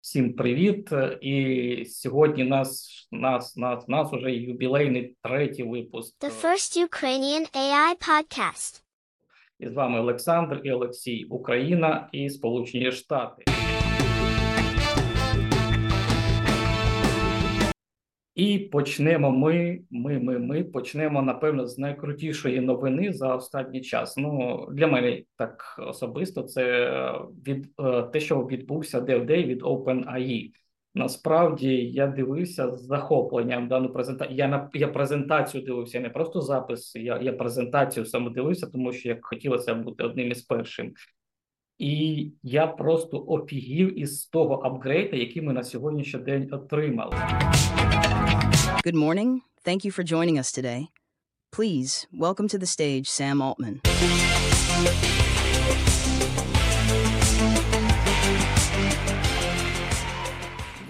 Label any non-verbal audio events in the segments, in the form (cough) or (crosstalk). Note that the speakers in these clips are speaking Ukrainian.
Всім привіт! І сьогодні нас нас нас нас уже юбілейний третій випуск. The first Ukrainian AI podcast. І з вами Олександр і Олексій, Україна і Сполучені Штати. І почнемо ми. Ми, ми, ми почнемо напевно з найкрутішої новини за останній час. Ну для мене так особисто це від е, те, що відбувся Dev Day від OpenAI. Насправді я дивився з захопленням дану презентацію. Я на я презентацію дивився, не просто запис. Я я презентацію саме дивився, тому що як хотілося бути одним із першим. І я просто офігів із того апгрейда, який ми на сьогоднішній день отримали. Good morning. Thank you for joining us today. Please welcome to the stage Sam Altman.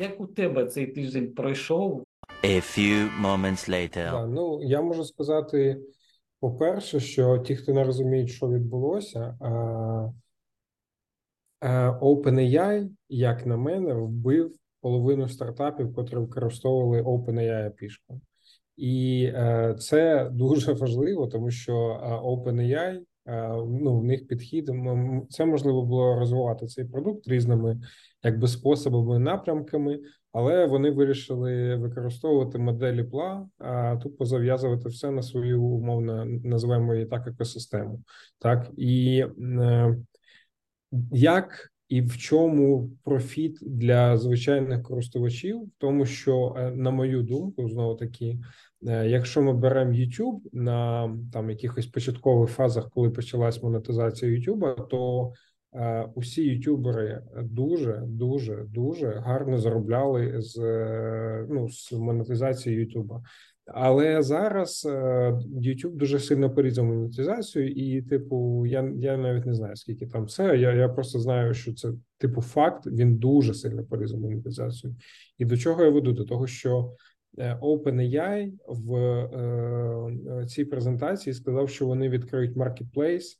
Як у тебе цей тиждень пройшов? A few moments later. Да, ну я можу сказати, по-перше, що ті, хто не розуміють, що відбулося, а, а, OpenAI, як на мене, вбив половину стартапів, котрі використовували OpenAI API. І е, це дуже важливо, тому що е, OpenAI, е, ну в них підхід це можливо було розвивати цей продукт різними якби способами, напрямками, але вони вирішили використовувати моделі пла, а тупо зав'язувати все на свою умовно називаємо її так екосистему. Так і е, як і в чому профіт для звичайних користувачів, в тому, що е, на мою думку, знову таки, е, якщо ми беремо YouTube на там якихось початкових фазах, коли почалась монетизація YouTube, то е, усі ютубери дуже дуже дуже гарно заробляли з ну з монетизації YouTube. Але зараз е, YouTube дуже сильно порізав монетизацію, і, типу, я я навіть не знаю, скільки там все. Я я просто знаю, що це типу факт. Він дуже сильно порізав монетизацію. І до чого я веду? До того, що е, OpenAI в е, цій презентації сказав, що вони відкриють маркетплейс Е,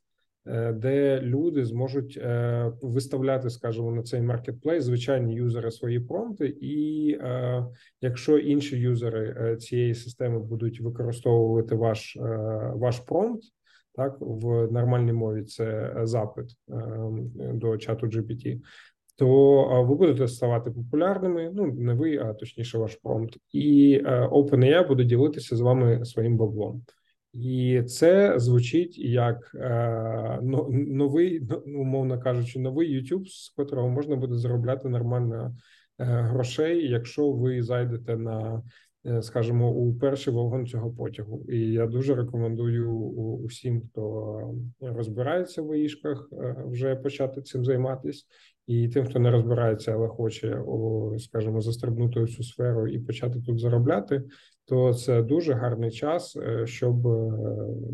де люди зможуть е, виставляти, скажімо, на цей маркетплейс звичайні юзери свої промпти, і е, якщо інші юзери цієї системи будуть використовувати ваш ваш промпт, так в нормальній мові це запит до чату GPT, то ви будете ставати популярними. Ну не ви, а точніше, ваш промпт, і OpenAI буде ділитися з вами своїм баблом. І це звучить як е, новий, умовно кажучи, новий YouTube, з котрого можна буде заробляти нормально е, грошей, якщо ви зайдете на, е, скажімо, у перший вагон цього потягу. І я дуже рекомендую усім, хто розбирається в ІШках, е, вже почати цим займатися. І тим, хто не розбирається, але хоче, скажімо, застрибнути у цю сферу і почати тут заробляти то це дуже гарний час, е, щоб е,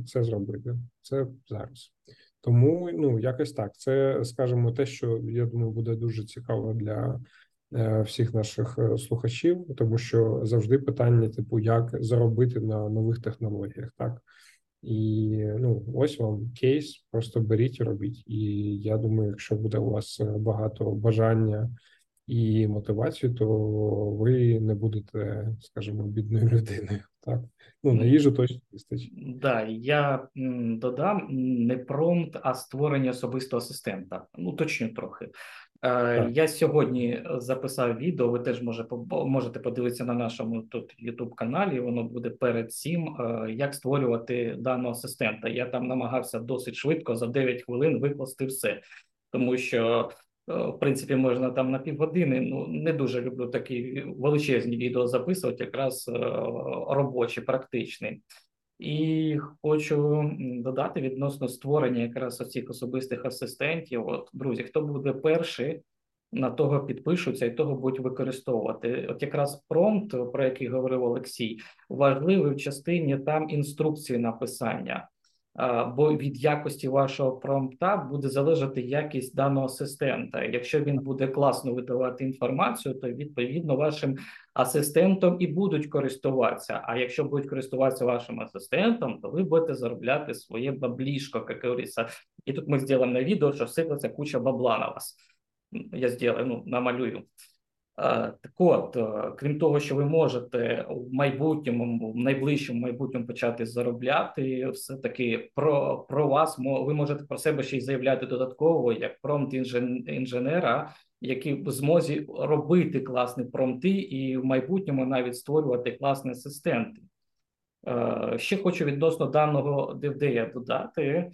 це зробити. Це зараз. Тому ну якось так. Це скажімо, те, що я думаю, буде дуже цікаво для е, всіх наших слухачів, тому що завжди питання, типу, як заробити на нових технологіях, так і ну ось вам кейс, просто беріть робіть. І я думаю, якщо буде у вас багато бажання і мотивацію, то ви не будете, скажімо, бідною людиною. Так ну на їжу точно вистачить. Да, я додам не промпт, а створення особистого асистента. Ну точно трохи. Е, так. Я сьогодні записав відео. Ви теж може можете подивитися на нашому тут youtube каналі. Воно буде перед цим, е, як створювати даного асистента. Я там намагався досить швидко за 9 хвилин викласти все, тому що Е, в принципі, можна там на півгодини. Ну не дуже люблю такі величезні відео записувати, якраз е, робочі, практичні. І хочу додати відносно створення якраз оцих особистих асистентів. От, друзі, хто буде перший, на того підпишуться і того будуть використовувати. От якраз промпт, про який говорив Олексій, важливий в частині там інструкції написання бо від якості вашого промпта буде залежати якість даного асистента. Якщо він буде класно видавати інформацію, то відповідно вашим асистентом і будуть користуватися. А якщо будуть користуватися вашим асистентом, то ви будете заробляти своє баблішко, як говориться. І тут ми зробимо на відео, що сиплеться куча бабла на вас. Я зроблю, ну намалюю. Так от, крім того, що ви можете в майбутньому, в найближчому майбутньому почати заробляти, все таки про про вас ви можете про себе ще й заявляти додатково як промпт інженера, які в змозі робити класні промпти і в майбутньому навіть створювати класні асистенти. Ще хочу відносно даного DevDay додати.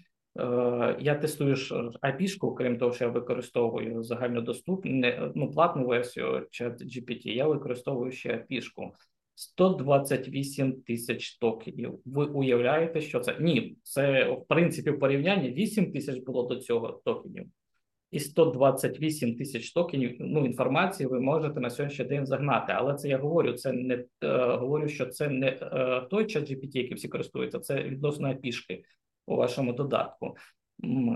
Я тестую ж API-шку, крім того, що я використовую загальнодоступну, ну, платну версію ChatGPT, я використовую ще API-шку. 128 тисяч токенів. Ви уявляєте, що це? Ні, це в принципі в порівнянні 8 тисяч було до цього токенів і 128 тисяч токенів ну, інформації ви можете на сьогоднішній день загнати. Але це я говорю. Це не е, говорю, що це не е, той чат GPT, який всі користуються, це відносно пішки у вашому додатку.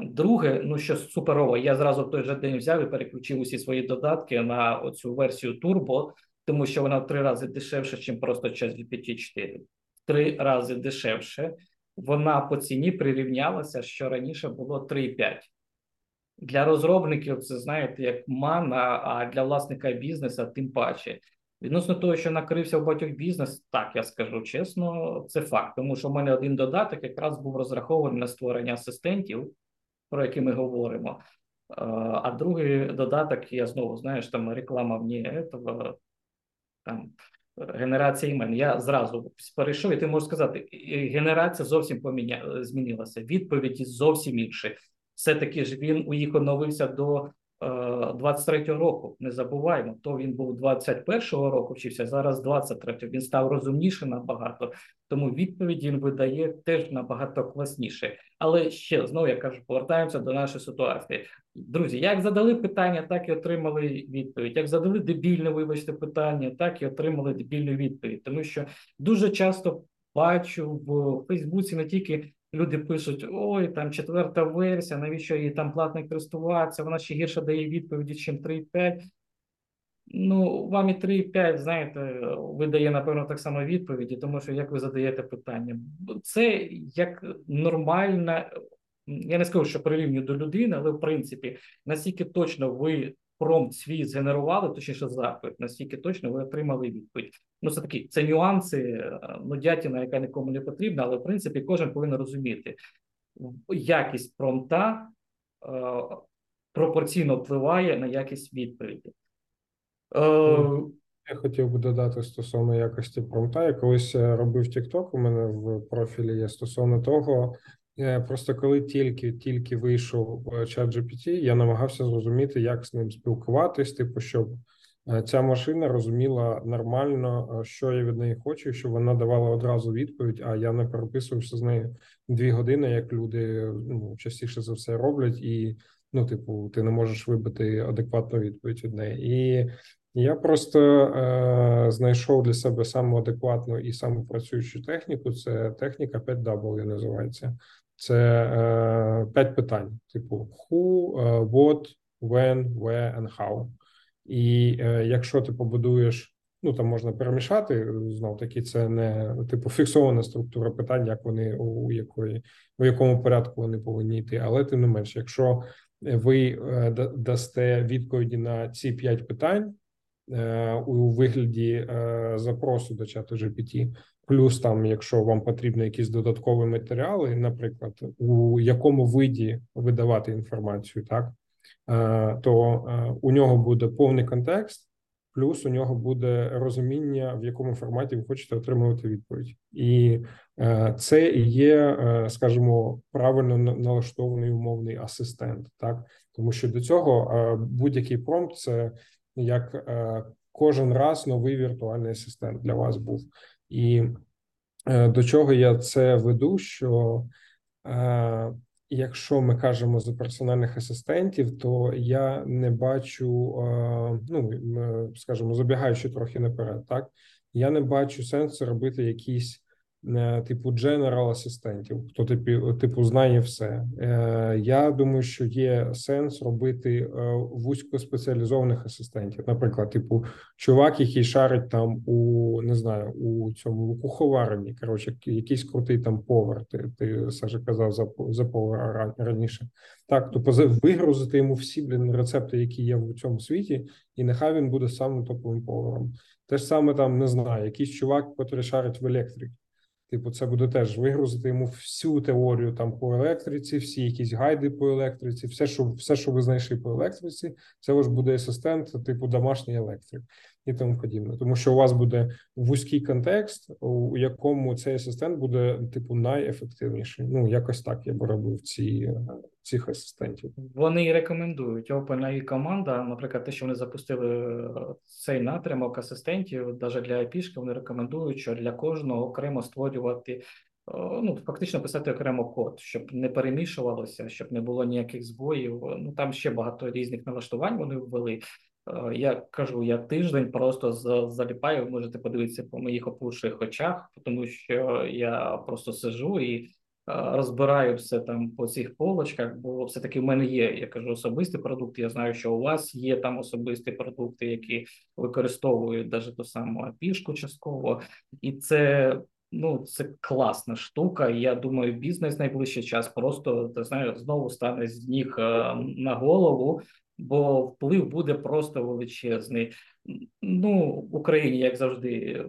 Друге, ну що суперово, я зразу в той же день взяв і переключив усі свої додатки на оцю версію Turbo, тому що вона в три рази дешевше, ніж просто GPT 4. Три рази дешевше. Вона по ціні прирівнялася, що раніше було 3,5. Для розробників це знаєте як мана, а для власника бізнесу тим паче. Відносно того, що накрився в багатьох бізнес, так я скажу чесно, це факт. Тому що в мене один додаток якраз був розрахований на створення асистентів, про які ми говоримо. А другий додаток, я знову знаєш, там реклама мені этого, там генерація імен. Я зразу перейшов, і ти можеш сказати, генерація зовсім поміня... змінилася. Відповіді зовсім інші все-таки ж він у їх оновився до 23-го е, року. Не забуваємо, то він був 21-го року, вчився зараз 23-го. Він став розумніше набагато, тому відповіді він видає теж набагато класніше. Але ще знову я кажу, повертаємося до нашої ситуації. Друзі, як задали питання, так і отримали відповідь. Як задали дебільне, вибачте, питання, так і отримали дебільну відповідь, тому що дуже часто бачу в Фейсбуці не тільки люди пишуть: ой, там четверта версія, навіщо її там платно користуватися? Вона ще гірше дає відповіді, ніж 3.5. Ну, вам і 3.5, знаєте, видає, напевно, так само відповіді, тому що як ви задаєте питання, це як нормальна. Я не скажу, що прирівнюю до людини, але в принципі, наскільки точно ви промпт свій згенерували, точніше запит, настільки точно ви отримали відповідь. Ну, це такі це нюанси, е, нудятіна, яка нікому не потрібна, але в принципі кожен повинен розуміти. Якість промпта е, пропорційно впливає на якість відповіді. Е, я хотів би додати стосовно якості промпта. Я колись е, робив TikTok, у мене в профілі є стосовно того, просто коли тільки тільки вийшов е, чат GPT, я намагався зрозуміти, як з ним спілкуватись, типу, щоб е, ця машина розуміла нормально, що я від неї хочу, щоб вона давала одразу відповідь. А я не переписувався з нею дві години, як люди ну частіше за все роблять, і ну, типу, ти не можеш вибити адекватну відповідь від неї. І я просто е, знайшов для себе саму адекватну і саму працюючу техніку. Це техніка 5W називається. Це е, п'ять питань: типу who, е, what, when, where and how. І е, якщо ти побудуєш, ну там можна перемішати знов таки, це не типу фіксована структура питань, як вони у якої у якому порядку вони повинні йти. Але тим не менш, якщо ви е, дасте відповіді на ці п'ять питань у вигляді е, запросу до чату GPT, Плюс, там, якщо вам потрібні якісь додаткові матеріали, наприклад, у якому виді видавати інформацію, так е, то е, у нього буде повний контекст, плюс у нього буде розуміння, в якому форматі ви хочете отримувати відповідь, і е, це є, скажімо, правильно налаштований умовний асистент, так. Тому що до цього будь-який промпт – це як кожен раз новий віртуальний асистент для вас був. І е, до чого я це веду? Що е, якщо ми кажемо за персональних асистентів, то я не бачу, е, ну скажімо, забігаючи трохи наперед, так я не бачу сенсу робити якісь е, типу general асистентів, хто типу, знає все. Е, Я думаю, що є сенс робити е, вузькоспеціалізованих асистентів. Наприклад, типу, чувак, який шарить там у не знаю, у цьому куховарні. Коротше, якийсь крутий там повар. Ти ти Саша казав за за повара раніше. Так, то вигрузити йому всі блін рецепти, які є в цьому світі, і нехай він буде самим топовим поваром. Те ж саме там не знаю, якийсь чувак, який шарить в електриці. Типу, це буде теж вигрузити йому всю теорію там по електриці, всі якісь гайди по електриці, все, що все, що ви знайшли по електриці, це ж буде асистент, типу домашній електрик і тому подібне. Тому що у вас буде вузький контекст, у якому цей асистент буде типу найефективніший. Ну якось так я би робив ці цих асистентів. Вони і рекомендують OpenAI команда. Наприклад, те, що вони запустили цей напрямок асистентів, навіть для IP, вони рекомендують, що для кожного окремо створювати. Ну, фактично писати окремо код, щоб не перемішувалося, щоб не було ніяких збоїв. Ну там ще багато різних налаштувань вони ввели. Е, я кажу, я тиждень просто заліпаю, можете подивитися по моїх опуших очах, тому що я просто сижу і е, розбираю все там по цих полочках, бо все-таки в мене є, я кажу, особисті продукти. Я знаю, що у вас є там особисті продукти, які використовують навіть ту саму пішку частково, і це. Ну, це класна штука. Я думаю, бізнес найближчий час просто ти знаєш, знову стане з ніг е, на голову, бо вплив буде просто величезний. Ну, в Україні, як завжди,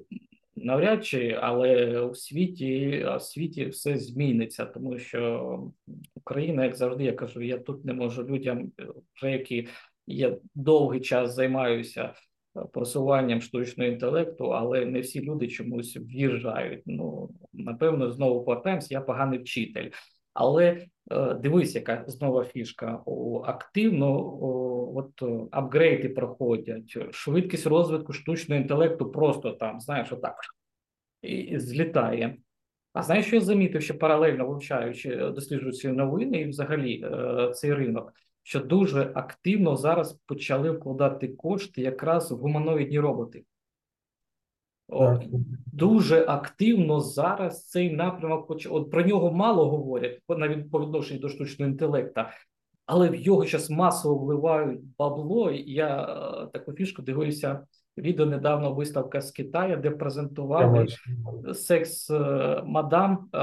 навряд чи, але у світі в світі все зміниться, тому що Україна, як завжди, я кажу, я тут не можу людям, вже які я довгий час займаюся. Просуванням штучного інтелекту, але не всі люди чомусь в'їжджають. Ну напевно, знову повертаємось, я поганий вчитель. Але е, дивись, яка знову фішка активно от апгрейди проходять, швидкість розвитку штучного інтелекту просто там, знаєш, отак і злітає. А знаєш, що я замітив, що паралельно вивчаючи, досліджуючи новини і взагалі е, цей ринок, що дуже активно зараз почали вкладати кошти якраз в гуманоїдні роботи. Дуже активно зараз цей напрямок от про нього мало говорять навіть по відношенню до штучного інтелекта, але в його зараз масово вливають бабло. Я е, таку фішку дивився відео недавно виставка з Китаю, де презентували секс е, мадам е,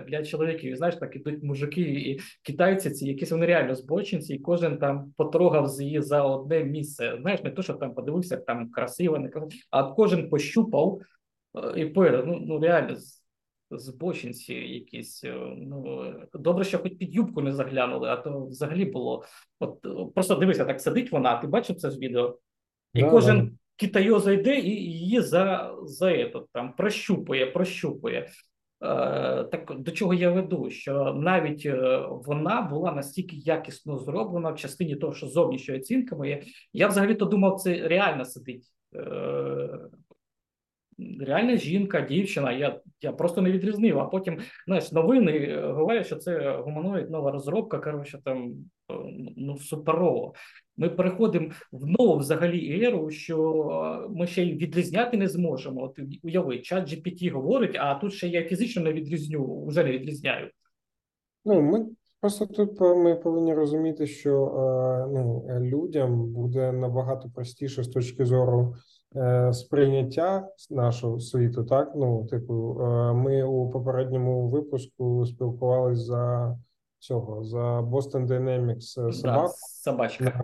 для чоловіків. Знаєш, так ідуть мужики і китайці, ці якісь вони реально збочинці, і кожен там потрогав з її за одне місце. Знаєш, не то, що там подивився, там красиво, не красиво, а кожен пощупав і перед. Ну, ну реально збочинці якісь. Ну добре, що хоч під юбку не заглянули, а то взагалі було. От просто дивися, так сидить вона. Ти бачив це з відео? І да, кожен да китайоза йде і її за за этот, там прощупує, прощупує. Е, так до чого я веду? Що навіть е, вона була настільки якісно зроблена в частині того, що зовнішньої оцінка моя, я взагалі то думав, це реально сидить. Е, реальна жінка, дівчина. Я я просто не відрізнив. А потім знаєш, новини говорять, що це гуманоїд, нова розробка. Коротше, там ну суперово. Ми переходимо в нову взагалі еру, що ми ще й відрізняти не зможемо. От уяви, чат GPT говорить, а тут ще я фізично не відрізню, вже не відрізняю. Ну ми просто тут ми повинні розуміти, що ну людям буде набагато простіше з точки зору. Е, сприйняття нашого світу, так ну, типу, е, ми у попередньому випуску спілкувалися за цього за Boston Dynamics е, собак. Да, собачка.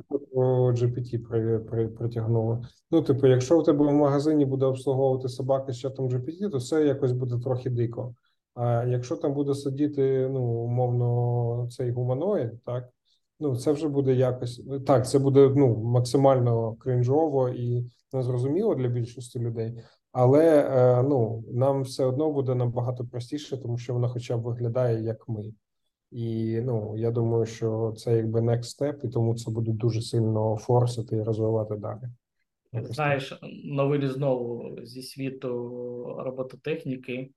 GPT при, при, притягнули. Ну, типу, якщо в тебе в магазині буде обслуговувати собаки з чатом GPT, то все якось буде трохи дико. А якщо там буде сидіти, ну, умовно, цей гуманоїд, так. Ну, це вже буде якось так. Це буде ну максимально кринжово і незрозуміло для більшості людей, але е, ну нам все одно буде набагато простіше, тому що вона, хоча б виглядає як ми. І ну я думаю, що це якби next step, і тому це буде дуже сильно форсити і розвивати далі. Знаєш, новини знову зі світу робототехніки,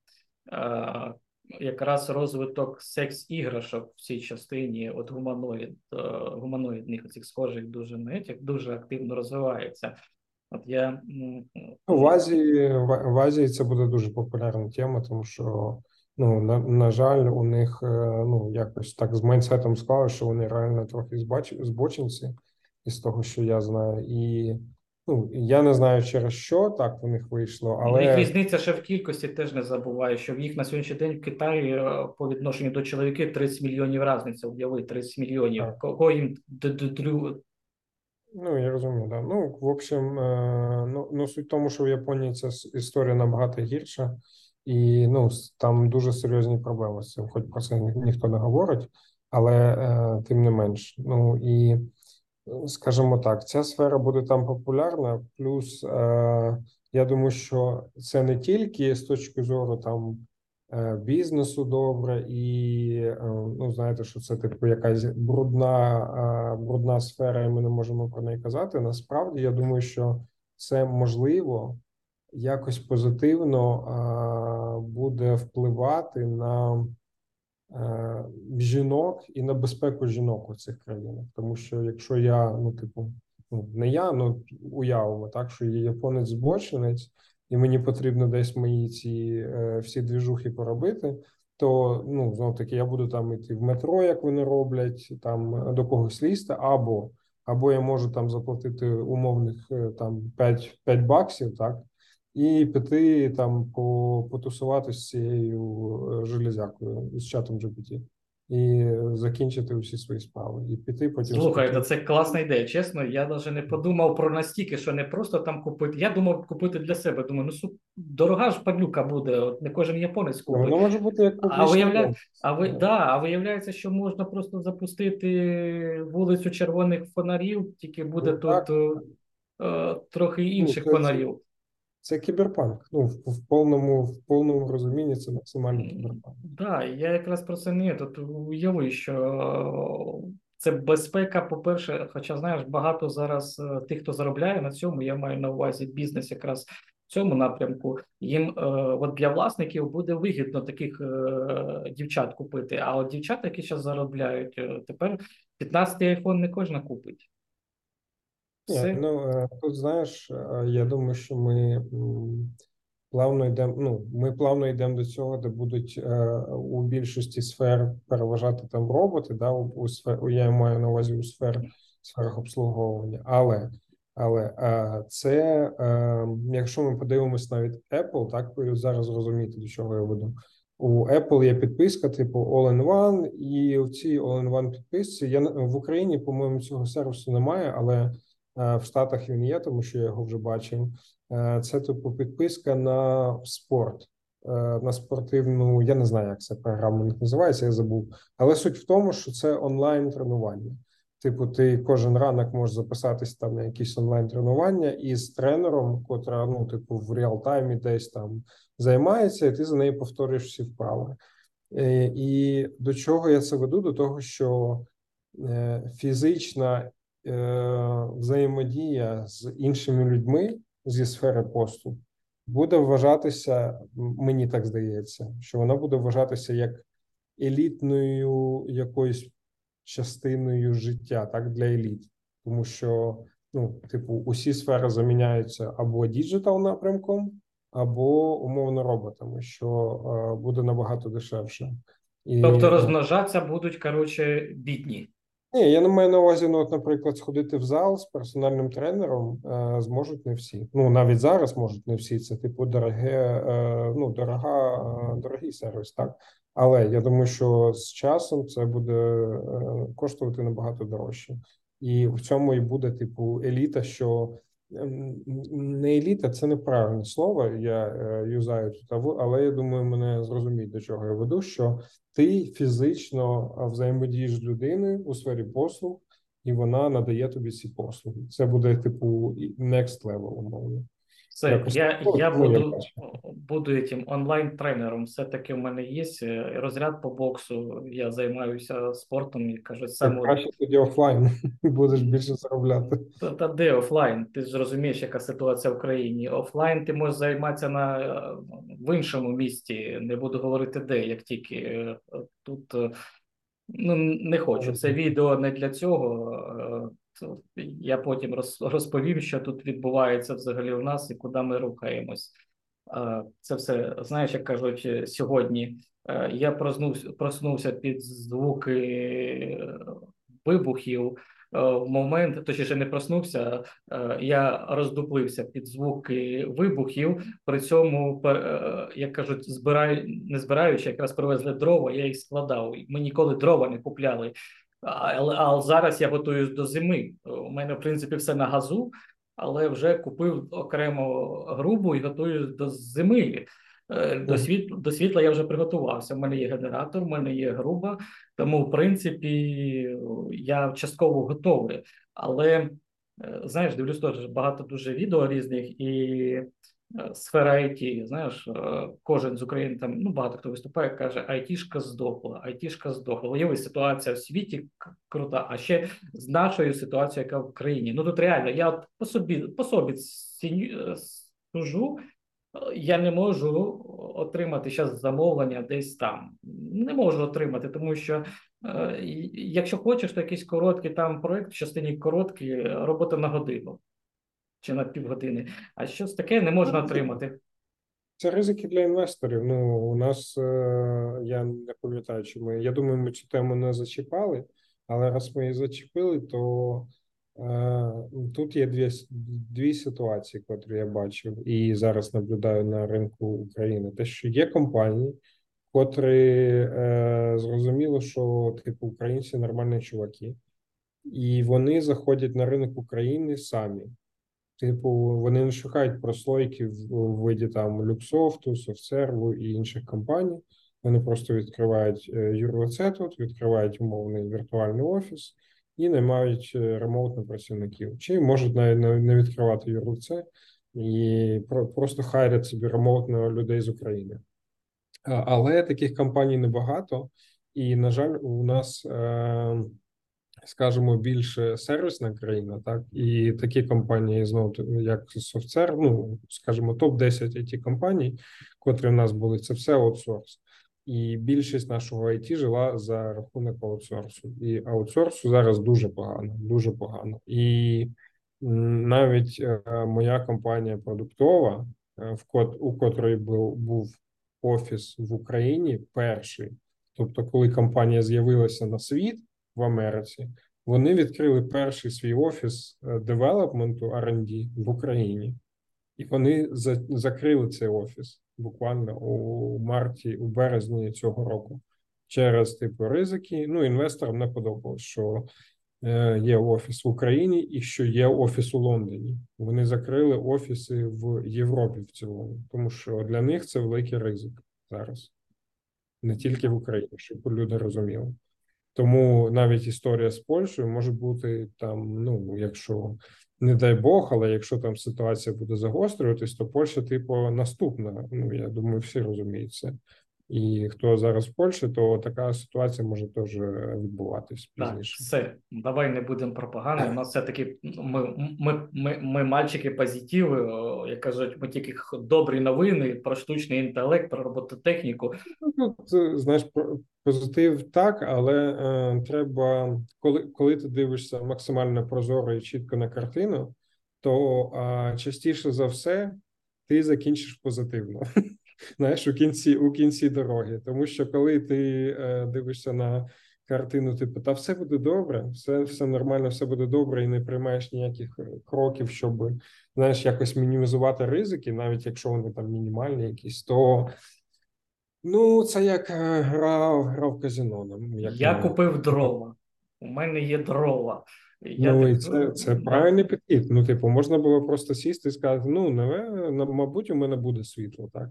якраз розвиток секс-іграшок в цій частині, от гуманоїд, гуманоїдних цих схожих дуже нетів, дуже активно розвивається. От я ну, в Азії в Азії це буде дуже популярна тема, тому що ну на, на жаль, у них ну якось так з майнсетом склалося, що вони реально трохи збочинці із того, що я знаю, і ну я не знаю через що так у них вийшло, але їх різниця ще в кількості теж не забуваю, що в їх на сьогоднішній день в Китаї е, по відношенню до чоловіків 30 мільйонів різниця. Уяви 30 мільйонів. Так. Кого їм Ну, я розумію, да. Ну, в общем, е, ну, ну суть в тому, що в Японії ця історія набагато гірша, і ну, там дуже серйозні проблеми з цим, хоч про це ні, ніхто не говорить, але е, тим не менш. Ну і скажімо так, ця сфера буде там популярна. Плюс е, я думаю, що це не тільки з точки зору там е, бізнесу добре, і е, ну знаєте, що це типу якась брудна, е, брудна сфера, і ми не можемо про неї казати. Насправді, я думаю, що це можливо якось позитивно буде впливати на. Е, жінок і на безпеку жінок у цих країнах, тому що якщо я, ну типу, ну не я, ну уявимо так, що є японець збочинець, і мені потрібно десь мої ці е, всі двіжухи поробити. То ну знов таки я буду там іти в метро, як вони роблять, там до когось лізти, або або я можу там заплатити умовних е, там 5 5 баксів, так і піти там по з цією е, железякою з чатом GPT. І закінчити усі свої справи, і піти потім. Слухай, це класна ідея. Чесно, я навіть не подумав про настільки, що не просто там купити. Я думав купити для себе. Думаю, ну дорога ж падлюка буде. От не кожен японець купить. Воно може бути як а виявля... а ви да, а виявляється, що можна просто запустити вулицю червоних фонарів, тільки буде ну, тут е, трохи ну, інших ну, фонарів. Це кіберпанк. Ну, в, в повному в повному розумінні це максимальний кіберпанк. Так, да, я якраз про це не тут уяви, що це безпека, по-перше, хоча знаєш, багато зараз е, тих, хто заробляє на цьому, я маю на увазі бізнес якраз в цьому напрямку. Їм е, от для власників буде вигідно таких е, дівчат купити. А от дівчат, які зараз заробляють, е, тепер 15-й айфон не кожна купить. Ні, ну е, тут знаєш, е, я думаю, що ми плавно йдемо. Ну, ми плавно йдемо до цього, де будуть е, у більшості сфер переважати там роботи. Да, у сфер, я маю на увазі у сфер сферах обслуговування, але але це якщо ми подивимось навіть Apple, так ви зараз зрозумієте, до чого я веду. У Apple є підписка, типу All-in-One, і в цій All-in-One підписці я в Україні, по-моєму, цього сервісу немає, але в Штатах він є, тому що я його вже бачив. Е, це типу підписка на спорт, е, на спортивну. Я не знаю, як ця програма називається. Я забув, але суть в тому, що це онлайн тренування. Типу, ти кожен ранок можеш записатись там на якісь онлайн тренування із тренером, котра ну, типу, в реал-таймі десь там займається, і ти за нею повторюєш всі вправи. І до чого я це веду? До того, що фізична Е, взаємодія з іншими людьми зі сфери послуг буде вважатися, мені так здається, що вона буде вважатися як елітною якоюсь частиною життя, так для еліт, тому що ну, типу, усі сфери заміняються або digital напрямком, або умовно роботами, що е, буде набагато дешевше. І... Тобто розмножатися будуть коротше бідні. Ні, я не маю на увазі, ну, от, наприклад, сходити в зал з персональним тренером е, зможуть не всі. Ну навіть зараз можуть не всі. Це типу дороге, е, ну дорога, е, дорогий сервіс, так. Але я думаю, що з часом це буде е, коштувати набагато дорожче, і в цьому і буде типу еліта, що не еліта, це неправильне слово. Я е, юзаю тут, але я думаю, мене зрозуміють, до чого я веду. Що ти фізично взаємодієш з людиною у сфері послуг, і вона надає тобі ці послуги. Це буде типу next level, умовно. Все, я я буду буду этим онлайн-тренером. Все-таки в мене є е, розряд по боксу. Я займаюся спортом і кажуть, саме краще тоді офлайн (laughs) будеш більше заробляти. Та, та де офлайн? Ти ж розумієш, яка ситуація в країні. Офлайн ти можеш займатися на в іншому місті. Не буду говорити де, як тільки е, тут. Е, ну не хочу. Це відео не для цього. Я потім розповім, що тут відбувається взагалі у нас і куди ми рухаємось. Це все знаєш, як кажуть сьогодні. Я проснувся, проснувся під звуки вибухів. В момент, точніше не проснувся, я роздуплився під звуки вибухів. При цьому, як кажуть, збираю, не збираючи, якраз привезли дрова, я їх складав. Ми ніколи дрова не купляли. Але зараз я готуюсь до зими. У мене, в принципі, все на газу, але вже купив окремо грубу і готуюсь до зими. Е, до світла, до світла я вже приготувався. У мене є генератор, у мене є груба, тому, в принципі, я частково готовий. Але е, знаєш, дивлюсь теж багато дуже відео різних і Е, сфера IT, знаєш, е, кожен з України там ну багато хто виступає, каже, айтішка здохла, айтішка здохла. Є ситуація в світі крута, а ще з нашою ситуацією, яка в країні. Ну тут реально я от по собі по собі е, сужу, я не можу отримати зараз замовлення десь там. Не можу отримати, тому що якщо хочеш, то якийсь короткий там проект, в частині короткий, робота на годину чи на півгодини, а щось таке не можна отримати. Це ризики для інвесторів. Ну, у нас е, я не пам'ятаю, чи ми. Я думаю, ми цю тему не зачіпали, але раз ми її зачепили, то е, тут є дві дві ситуації, котрі я бачив, і зараз наблюдаю на ринку України. Те, що є компанії, котрі е, зрозуміло, що типу українці нормальні чуваки, і вони заходять на ринок України самі. Типу, вони не шукають прослойки в виді там Люксофту, Софтсерву і інших компаній. Вони просто відкривають е, юрлице тут, відкривають умовний віртуальний офіс і наймають е, ремоутно працівників. Чи можуть навіть не відкривати юрлице і просто хайрять собі ремоутно людей з України. Але таких компаній небагато, і, на жаль, у нас. Е, скажімо, більш сервісна країна, так і такі компанії, знову як SoftServe, ну скажімо, топ 10 it компаній, котрі в нас були, це все аутсорс. І більшість нашого IT жила за рахунок аутсорсу. І аутсорсу зараз дуже погано, дуже погано. І навіть е, моя компанія продуктова, е, в кот у котрої був був офіс в Україні, перший. Тобто, коли компанія з'явилася на світ, в Америці. Вони відкрили перший свій офіс е, девелопменту R&D в Україні, і вони за, закрили цей офіс буквально у марті, у березні цього року через типу ризики. Ну, інвесторам не подобалось, що е, є офіс в Україні і що є офіс у Лондоні. Вони закрили офіси в Європі в цілому, тому що для них це великий ризик зараз, не тільки в Україні, щоб люди розуміли. Тому навіть історія з Польщею може бути там, ну якщо не дай Бог, але якщо там ситуація буде загострюватись, то Польща, типу, наступна. Ну я думаю, всі розуміють це. І хто зараз в Польщі, то така ситуація може теж відбуватись пізніше. Так, Все, давай не будемо пропаганди. У нас все таки ми ми, ми, ми мальчики позитиви, як кажуть, ми тільки добрі новини про штучний інтелект, про робототехніку. Ну, знаєш, позитив так, але е, треба, коли коли ти дивишся максимально прозоро і чітко на картину, то е, частіше за все ти закінчиш позитивно. (laughs) знаєш, у кінці у кінці дороги. Тому що коли ти е, дивишся на картину, типу, та все буде добре, все все нормально, все буде добре, і не приймаєш ніяких е, кроків, щоб знаєш, якось мінімізувати ризики, навіть якщо вони там мінімальні, якісь, то. Ну, це як е, гра, гра в казино. Як Я купив дрова. У мене є дрова. Я ну, і це це правильний підхід. Ну, типу, можна було просто сісти і сказати: ну, не, мабуть, у мене буде світло, так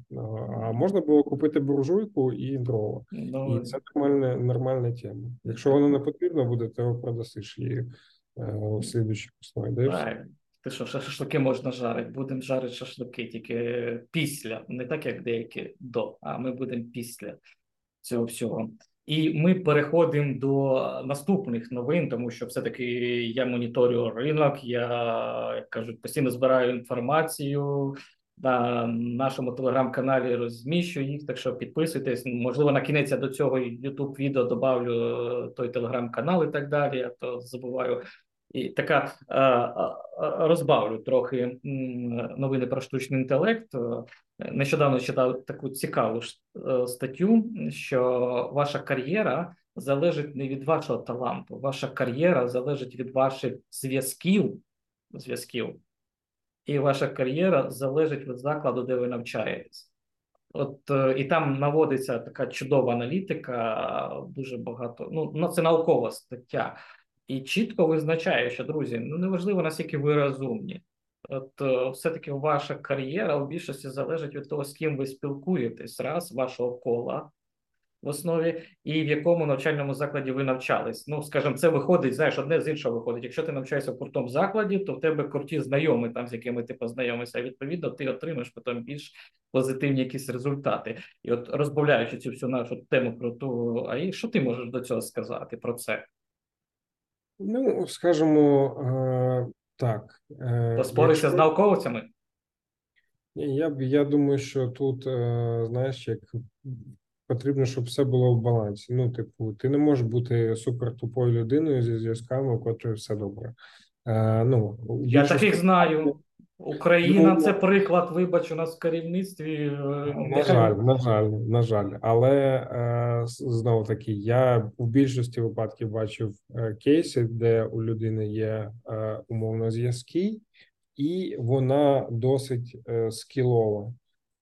а можна було купити буржуйку і дрова. Ну, і це нормальна нормальна тема. Якщо воно не потрібно буде, то продасиш її у слідчій основі. Ти що, шашлики можна жарити? Будемо жарити шашлики тільки після, не так як деякі до, а ми будемо після цього всього. І ми переходимо до наступних новин, тому що все-таки я моніторю ринок. Я як кажуть, постійно збираю інформацію на нашому телеграм-каналі. Розміщую їх. Так що підписуйтесь. Можливо, на кінець я до цього youtube відео добавлю той телеграм-канал і так далі. Я то забуваю. І така е, е, розбавлю трохи новини про штучний інтелект. Нещодавно читав таку цікаву статтю, що ваша кар'єра залежить не від вашого таланту, ваша кар'єра залежить від ваших зв'язків, зв'язків, і ваша кар'єра залежить від закладу, де ви навчаєтесь. От е, і там наводиться така чудова аналітика, дуже багато. Ну це наукова стаття, і чітко визначає, що друзі, ну неважливо наскільки ви розумні. От е, все-таки ваша кар'єра у більшості залежить від того, з ким ви спілкуєтесь, раз вашого кола, в основі, і в якому навчальному закладі ви навчались. Ну, скажімо, це виходить, знаєш, одне з іншого виходить. Якщо ти навчаєшся в крутому закладі, то в тебе круті знайомі, там з якими ти познайомишся. Відповідно, ти отримаєш потім більш позитивні якісь результати. І от розбавляючи цю всю нашу тему про ту, а що ти можеш до цього сказати про це? Ну, скажімо, е, так. Е, Поспорися якщо... з науковцями? Я я думаю, що тут, е, знаєш, як потрібно, щоб все було в балансі. Ну, типу, ти не можеш бути супер тупою людиною зі зв'язками, у котрої все добре. Ну, Я таких знаю. Україна ну, це приклад, вибач, у нас в керівництві. Е, на жаль, на жаль, на жаль. Але е, знову таки, я в більшості випадків бачив е, кейси, де у людини є умовно зв'язки, і вона досить скілова.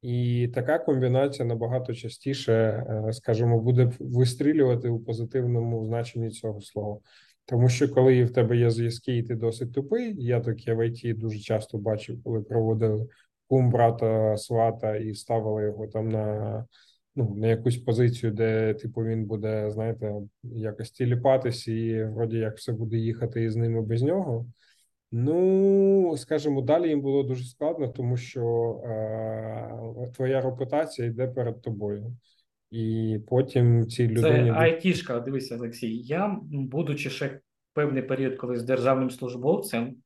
І така комбінація набагато частіше, скажімо, буде вистрілювати у позитивному значенні цього слова. Тому що коли в тебе є зв'язки, і ти досить тупий, я таке в ІТ дуже часто бачив, коли проводили кум брата свата і ставили його там на ну, на якусь позицію, де типу він буде, знаєте, якось тіліпатись, і вроді як все буде їхати із ними без нього. Ну, скажімо, далі їм було дуже складно, тому що е, твоя репутація йде перед тобою, і потім ці людині... Це айтішка, дивися, Олексій. Я, будучи ще певний період, коли з державним службовцем,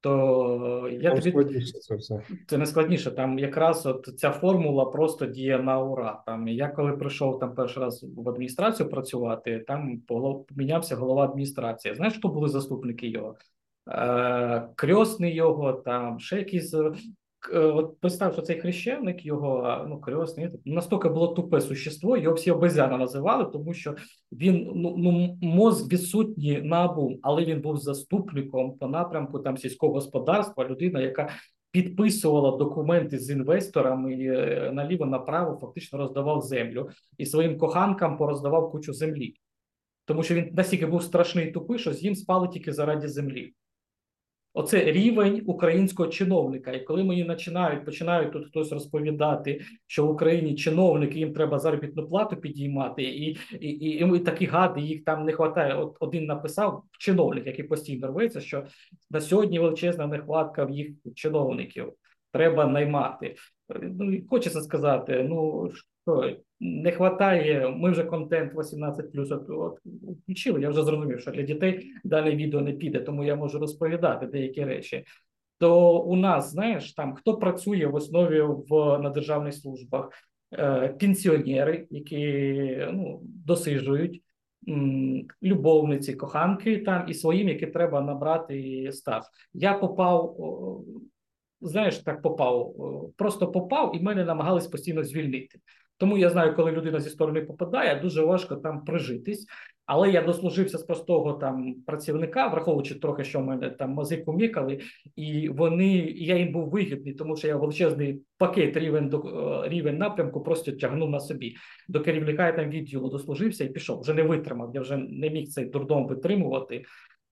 то я там тобі складніше це все. Це не складніше. Там якраз от ця формула просто діє на ура. Там я коли прийшов там перший раз в адміністрацію працювати, там помінявся голова адміністрації. Знаєш, хто були заступники його? Е, крьосний його, там ще якісь. Е, от представ, що цей хрещеник його ну крьосний, настільки було тупе существо, його всі обезяна називали, тому що він ну ну мозк відсутній набу, але він був заступником по напрямку там сільського господарства, людина, яка підписувала документи з інвесторами і е, наліво направо фактично роздавав землю і своїм коханкам пороздавав кучу землі, тому що він настільки був страшний і тупий, що з їм спали тільки заради землі. Оце рівень українського чиновника. І коли мені починають починають тут хтось розповідати, що в Україні чиновники їм треба заробітну плату підіймати, і і, і, і такі гади їх там не вистачає. От один написав чиновник, який постійно рветься, що на сьогодні величезна нехватка в їх чиновників треба наймати. Ну хочеться сказати, ну не вистачає, Ми вже контент 18 плюс включили. Я вже зрозумів, що для дітей дане відео не піде, тому я можу розповідати деякі речі. То у нас, знаєш, там хто працює в основі в на державних службах, е, пенсіонери, які ну, досижують, любовниці, коханки там і своїм, які треба набрати стаж. Я попав, знаєш, так попав, просто попав, і мене намагались постійно звільнити. Тому я знаю, коли людина зі сторони попадає, дуже важко там прижитись. Але я дослужився з простого там працівника, враховуючи трохи, що в мене там мозику мікали, і вони я їм був вигідний, тому що я величезний пакет рівень до е, рівень напрямку просто тягнув на собі. До керівника я там відділу дослужився і пішов. Вже не витримав. Я вже не міг цей дурдом витримувати.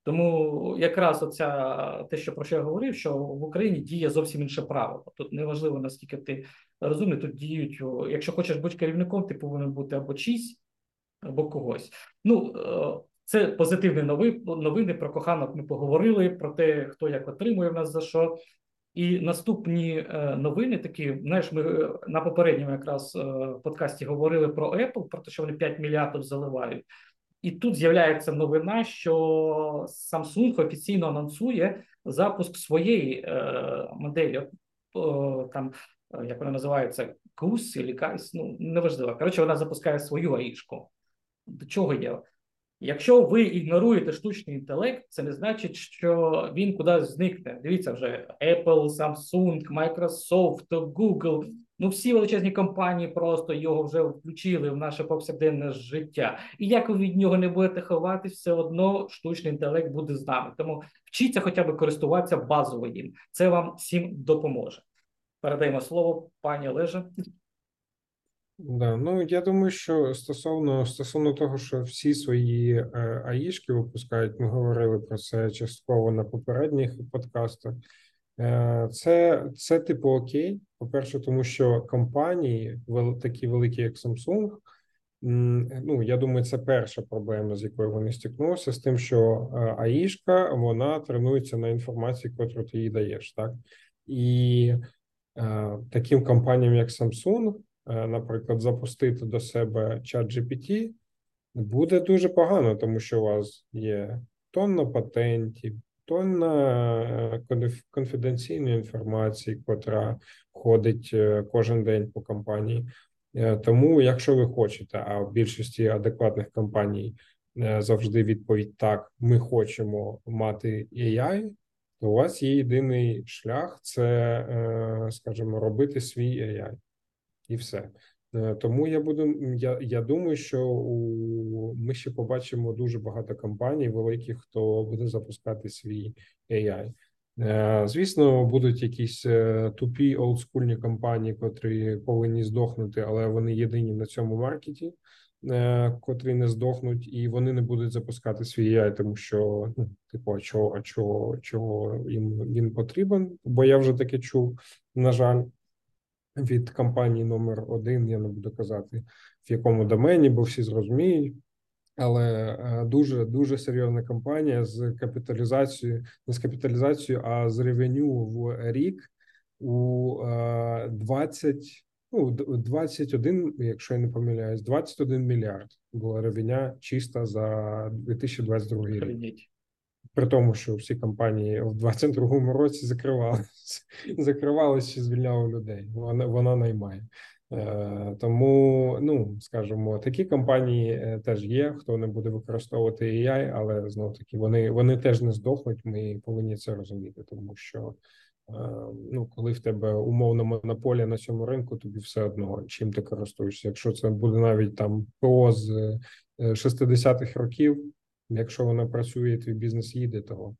Тому якраз оця те, що про що я говорив, що в Україні діє зовсім інше правило. Тут неважливо наскільки ти розумний, тут діють. Якщо хочеш бути керівником, ти повинен бути або чийсь, або когось. Ну е, це позитивні новини, про коханок. Ми поговорили про те, хто як отримує в нас за що. І наступні е, новини такі, знаєш, ми е, на попередньому якраз подкасті говорили про Apple, про те, що вони 5 мільярдів заливають. І тут з'являється новина, що Samsung офіційно анонсує запуск своєї моделі. Там як вона називається, Кус і Кайс, ну неважливо. Коротше, вона запускає свою аїшку. До чого є? Якщо ви ігноруєте штучний інтелект, це не значить, що він кудись зникне. Дивіться вже Apple, Samsung, Microsoft, Google. Ну всі величезні компанії просто його вже включили в наше повсякденне життя. І як ви від нього не будете ховатись, все одно штучний інтелект буде з нами. Тому вчіться хоча б користуватися базово їм. Це вам всім допоможе. Передаємо слово пані Олеже. Да, ну я думаю, що стосовно стосовно того, що всі свої е, аїшки випускають, ми говорили про це частково на попередніх подкастах. Е, це це типу окей. По-перше, тому що компанії, такі великі, як Samsung, ну я думаю, це перша проблема, з якою вони стикнулися, з тим, що е, аїшка вона тренується на інформації, яку ти їй даєш, так і таким компаніям, як Samsung. Е, наприклад, запустити до себе чат GPT, буде дуже погано, тому що у вас є тонна патентів, тонна е, конфіденційної інформації, котра ходить е, кожен день по компанії. Тому, якщо ви хочете, а в більшості адекватних компаній завжди відповідь так: ми хочемо мати AI, то у вас є єдиний шлях це, скажімо, робити свій AI і все. Е, тому я буду. Я я думаю, що у ми ще побачимо дуже багато компаній, великих, хто буде запускати свій AI. Е, звісно, будуть якісь е, тупі олдскульні компанії, котрі повинні здохнути, але вони єдині на цьому маркеті, котрі не здохнуть, і вони не будуть запускати свій AI, тому що ну, типу, а чого, а чого, чого їм він потрібен? Бо я вже таке чув, на жаль від компанії номер один, я не буду казати в якому домені, бо всі зрозуміють. Але е, дуже дуже серйозна компанія з капіталізацією, не з капіталізацією, а з ревеню в рік у 20, е, ну 21, якщо я не помиляюсь, 21 мільярд була ревеня чиста за 2022 рік при тому, що всі компанії в 22-му році закривалися, (laughs) закривалися чи звільняли людей. Вона вона наймає. Е, тому, ну скажімо, такі компанії е, теж є. Хто не буде використовувати AI, але знов таки вони вони теж не здохнуть. Ми повинні це розуміти, тому що ну, коли в тебе умовна монополія на цьому ринку, тобі все одно чим ти користуєшся. Якщо це буде навіть там ПО з 60-х років якщо вона працює, твій бізнес їде, того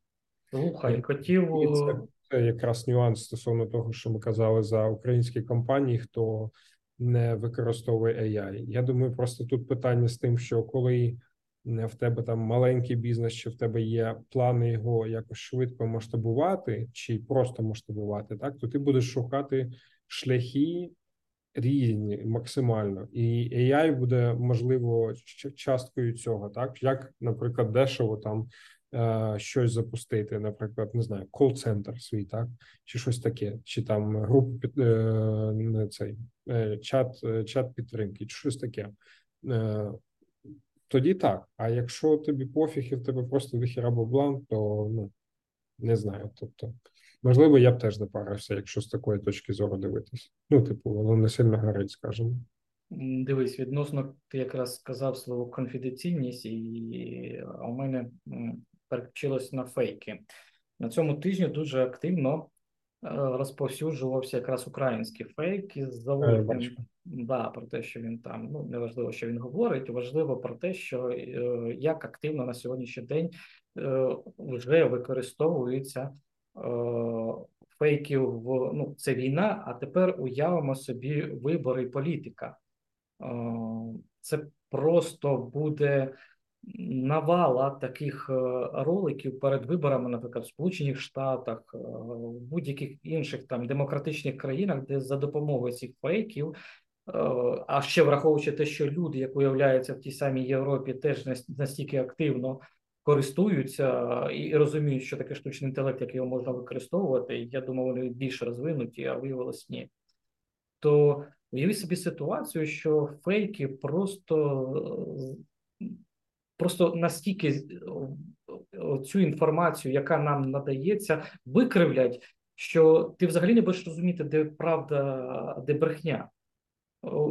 слухай, хотів це, це якраз нюанс стосовно того, що ми казали за українські компанії, хто не використовує AI. Я думаю, просто тут питання з тим, що коли в тебе там маленький бізнес, чи в тебе є плани його якось швидко масштабувати, чи просто масштабувати, так то ти будеш шукати шляхи різні максимально, і AI буде можливо часткою цього, так? Як, наприклад, дешево там е, щось запустити, наприклад, не знаю, кол-центр свій, так? Чи щось таке, чи там групу е, цей е, чат, чат підтримки, чи щось таке. Е, тоді так. А якщо тобі пофіг і в тебе просто дохіра бабла, то ну не знаю. Тобто Можливо, я б теж не парився, якщо з такої точки зору дивитись. Ну, типу, воно не сильно горить, скажімо. Дивись, відносно ти якраз сказав слово конфіденційність, і а у мене переключилось на фейки. На цьому тижні дуже активно е, розповсюджувався якраз український фейк із заводом. Да, про те, що він там ну неважливо, що він говорить, важливо про те, що е, як активно на сьогоднішній день е, вже використовується Е, фейків в ну це війна. А тепер уявимо собі вибори політика. Це просто буде навала таких роликів перед виборами, наприклад, в Сполучених Штатах, в будь-яких інших там демократичних країнах, де за допомогою цих фейків. А ще враховуючи те, що люди, як виявляється в тій самій Європі, теж настільки активно користуються і розуміють, що таке штучний інтелект, як його можна використовувати. Я думав, вони більш розвинуті, а виявилось ні. То уявіть собі ситуацію, що фейки просто просто настільки цю інформацію, яка нам надається, викривлять, що ти взагалі не будеш розуміти, де правда, де брехня.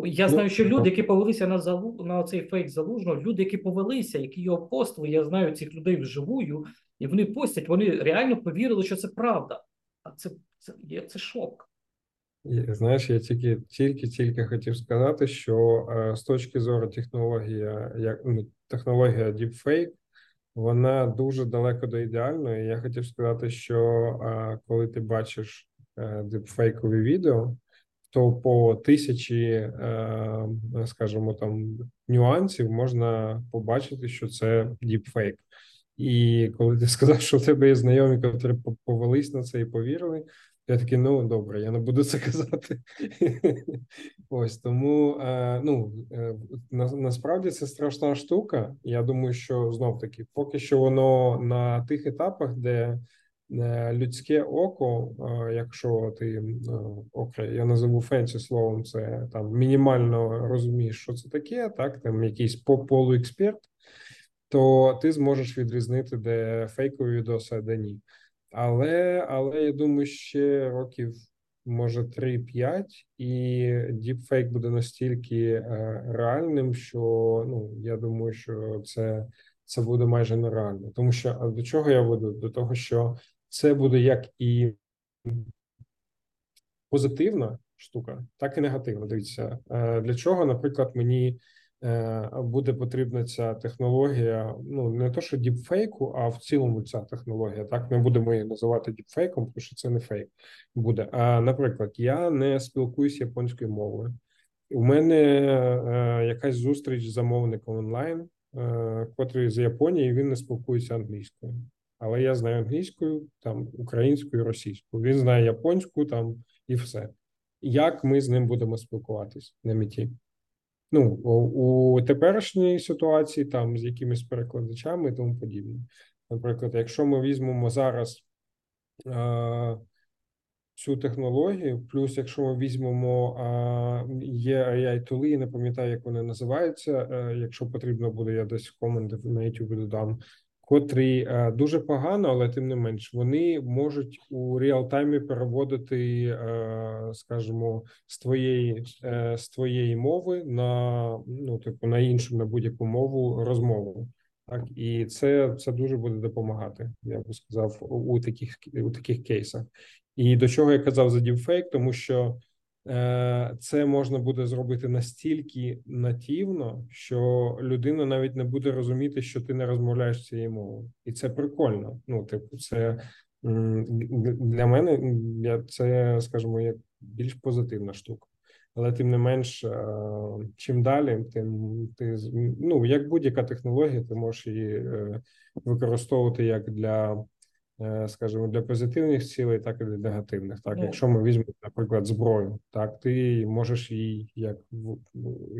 Я Ну, знаю, що люди, які повелися на залу на цей фейк залужного, люди, які повелися, які його постили, я знаю цих людей вживую, і вони постять, вони реально повірили, що це правда. А це це є це шок. Знаєш, я тільки тільки тільки хотів сказати, що е, з точки зору технології, як ну, технологія Deepfake, вона дуже далеко до ідеальної. Я хотів сказати, що е, коли ти бачиш е, дипфейкові відео, то по тисячі, е, скажімо, там нюансів можна побачити, що це діпфейк. І коли ти (laughs) сказав, що в тебе є знайомі, які повелись на це і повірили, я такий, ну добре, я не буду це (laughs) казати. Ось тому е, ну е, насправді це страшна штука. Я думаю, що знов таки, поки що воно на тих етапах, де людське око, якщо ти окей, я назову fancy словом, це там мінімально розумієш, що це таке, так там якийсь полуексперт, то ти зможеш відрізнити, де фейкові відоси, а де ні. Але але я думаю, ще років може 3-5, і діпфейк буде настільки е, реальним, що ну я думаю, що це це буде майже нереально. Тому що до чого я веду? До того, що це буде як і позитивна штука, так і негативна. Дивіться, е, для чого, наприклад, мені. Е, буде потрібна ця технологія. Ну не то, що діпфейку, а в цілому ця технологія. Так не будемо її називати діпфейком, тому що це не фейк буде. А наприклад, я не спілкуюся японською мовою. У мене е, якась зустріч з замовником онлайн, котрий з Японії він не спілкується англійською. Але я знаю англійською, там українською, російською. Він знає японську там і все. Як ми з ним будемо спілкуватись на меті? ну у теперішній ситуації, там з якимись перекладачами і тому подібне. Наприклад, якщо ми візьмемо зараз е, цю технологію, плюс якщо ми візьмемо е, ai тули не пам'ятаю, як вони називаються. Е, якщо потрібно буде, я десь коменти на YouTube додам котрі е, дуже погано, але тим не менш вони можуть у реалтаймі переводити, е, скажімо, з твоєї е, з твоєї мови на ну типу на іншу на будь-яку мову розмову. Так і це це дуже буде допомагати. Я би сказав у таких у таких кейсах. І до чого я казав за діпфейк, тому що це можна буде зробити настільки нативно, що людина навіть не буде розуміти, що ти не розмовляєш цією мовою, і це прикольно. Ну, типу, це для мене я це скажімо, як більш позитивна штука. Але тим не менш, е, чим далі, тим ти ну як будь-яка технологія, ти можеш її е, використовувати як для Е, скажімо, для позитивних цілей, так і для негативних. Так, ну, якщо ми візьмемо, наприклад, зброю, так ти можеш її як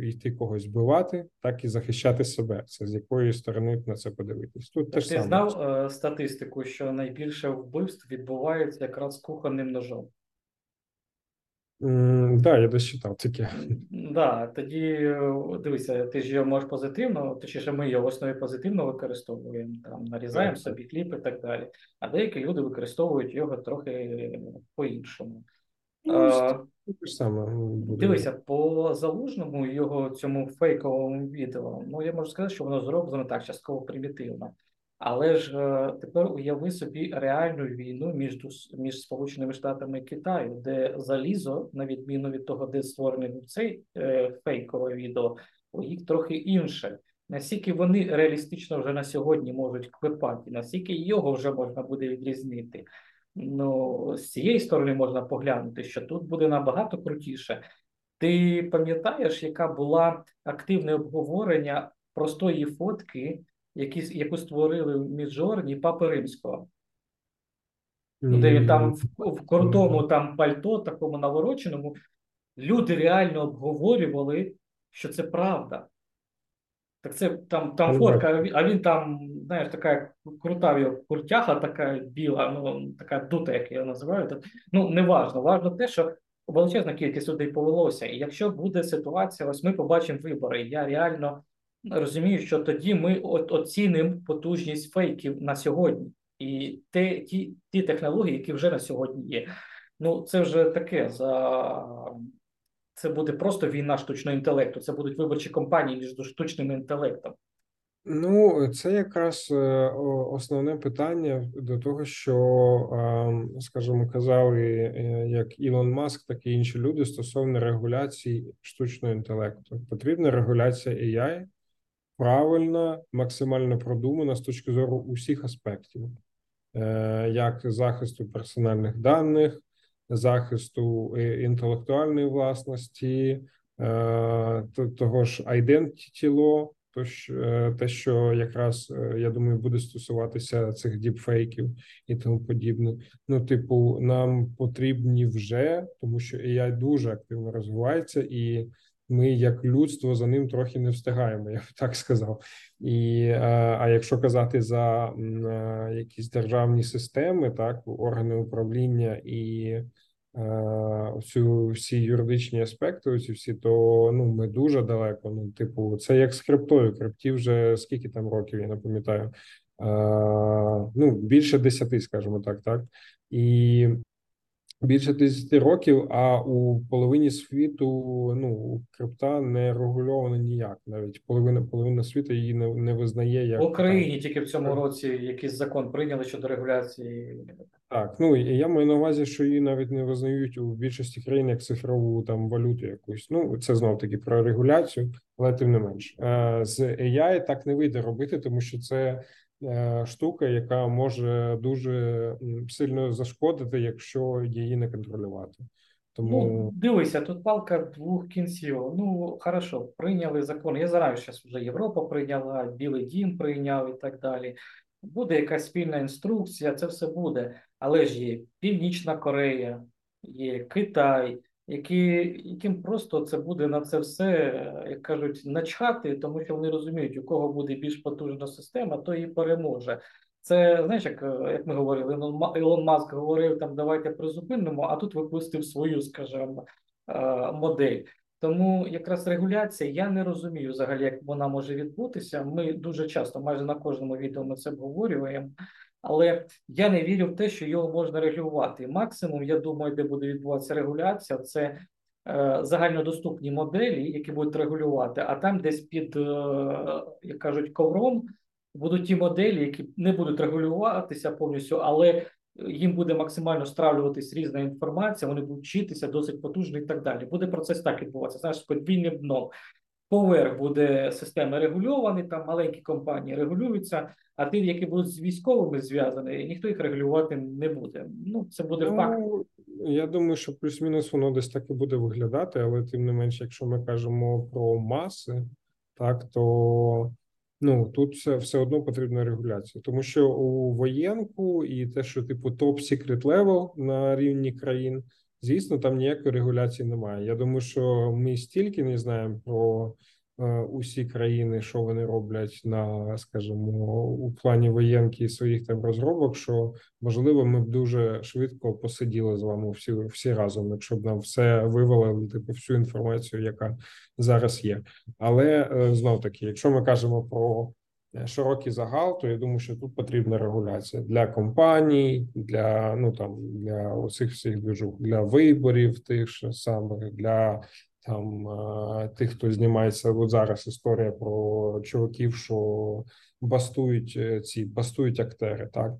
йти когось вбивати, так і захищати себе. Це з якої сторони на це подивитись. Тут теж ти саме. знав е, статистику, що найбільше вбивств відбувається якраз кухонним ножом. Так, да, я десь читав таке. Да, тоді е, дивися, ти ж його можеш позитивно, точніше, ми його в основі позитивно використовуємо, там нарізаємо Так. собі кліп і так далі. А деякі люди використовують його трохи по-іншому. Ну, А, саме. Дивися, по залужному його цьому фейковому відео, ну я можу сказати, що воно зроблено так, частково примітивно. Але ж е, тепер уяви собі реальну війну між між Сполученими Штатами і Китаю, де залізо, на відміну від того, де створений цей е, фейкове відео, у їх трохи інше. Наскільки вони реалістично вже на сьогодні можуть клепати, наскільки його вже можна буде відрізнити. Ну, з цієї сторони можна поглянути, що тут буде набагато крутіше. Ти пам'ятаєш, яка була активне обговорення простої фотки? Які, яку створили в Midjourney Папи Римського. Ну, де він там в, в крутому там пальто, такому навороченому, люди реально обговорювали, що це правда. Так це там там фотка, а він там, знаєш, така крута куртяга, така біла, ну така дута, як я називаю. Ну, не важно. Важно те, що величезна кількість людей повелося. І якщо буде ситуація, ось ми побачимо вибори. Я реально розумію, що тоді ми оцінимо потужність фейків на сьогодні і те, ті ті технології, які вже на сьогодні є. Ну це вже таке за це буде просто війна штучного інтелекту. Це будуть виборчі кампанії між штучним інтелектом. Ну, це якраз е, основне питання до того, що, ем, скажімо, казали е, як Ілон Маск, так і інші люди стосовно регуляції штучного інтелекту. Потрібна регуляція AI, правильна, максимально продумана з точки зору усіх аспектів, Е, як захисту персональних даних, захисту е, інтелектуальної власності, е, то- того ж identity law, то е, те, що якраз я думаю, буде стосуватися цих діпфейків і тому подібне. Ну, типу, нам потрібні вже, тому що AI дуже активно розвивається, і ми, як людство, за ним трохи не встигаємо, я б так сказав. І е, а якщо казати за е, якісь державні системи, так органи управління і е, цю всі юридичні аспекти, ці всі, то ну ми дуже далеко. Ну, типу, це як з криптою. Крипті вже скільки там років, я не пам'ятаю. Ну більше десяти, скажімо так, так і більше 10 років, а у половині світу ну крипта не регульована ніяк. Навіть половина половина світу її не, не визнає як В Україні тільки в цьому році якийсь закон прийняли щодо регуляції. Так, ну і я маю на увазі, що її навіть не визнають у більшості країн як цифрову там валюту якусь. Ну це знов таки про регуляцію, але тим не менш Е, з AI так не вийде робити, тому що це штука, яка може дуже сильно зашкодити, якщо її не контролювати. Ну, Тому дивися, тут палка двох кінців. Ну, хорошо, прийняли закон. Я знаю, що вже Європа прийняла, Білий Дім прийняв і так далі. Буде якась спільна інструкція, це все буде. Але ж є Північна Корея, є Китай, які, яким просто це буде на це все, як кажуть, начхати, тому що вони розуміють, у кого буде більш потужна система, то і переможе. Це знаєш, як, як ми говорили, Ілон Ма- Маск говорив там, давайте призупинимо, а тут випустив свою, скажімо, е, модель. Тому якраз регуляція, я не розумію взагалі, як вона може відбутися. Ми дуже часто, майже на кожному відео ми це обговорюємо, але я не вірю в те, що його можна регулювати. Максимум, я думаю, де буде відбуватися регуляція, це е, загальнодоступні моделі, які будуть регулювати, а там десь під, е, як кажуть, ковром будуть ті моделі, які не будуть регулюватися повністю, але їм буде максимально стравлюватись різна інформація, вони будуть вчитися досить потужно і так далі. Буде процес так відбуватися. Знаєш, подвійним дном. Поверх буде системи регульовані, там маленькі компанії регулюються, а ті, які будуть з військовими зв'язані, ніхто їх регулювати не буде. Ну, це буде факт. ну, я думаю, що плюс-мінус воно десь так і буде виглядати, але тим не менш, якщо ми кажемо про маси, так то ну тут все, все одно потрібна регуляція, тому що у воєнку і те, що типу top-secret level на рівні країн, звісно, там ніякої регуляції немає. Я думаю, що ми стільки не знаємо про е, усі країни, що вони роблять на, скажімо, у плані воєнки своїх там розробок, що можливо ми б дуже швидко посиділи з вами всі всі разом, якщо б нам все вивели, типу всю інформацію, яка зараз є. Але е, знов таки, якщо ми кажемо про широкий загал, то я думаю, що тут потрібна регуляція для компаній, для ну там для усіх всіх движух, для виборів тих ж самих для там е, тих, хто знімається от зараз. Історія про чуваків, що бастують е, ці бастують актери, так.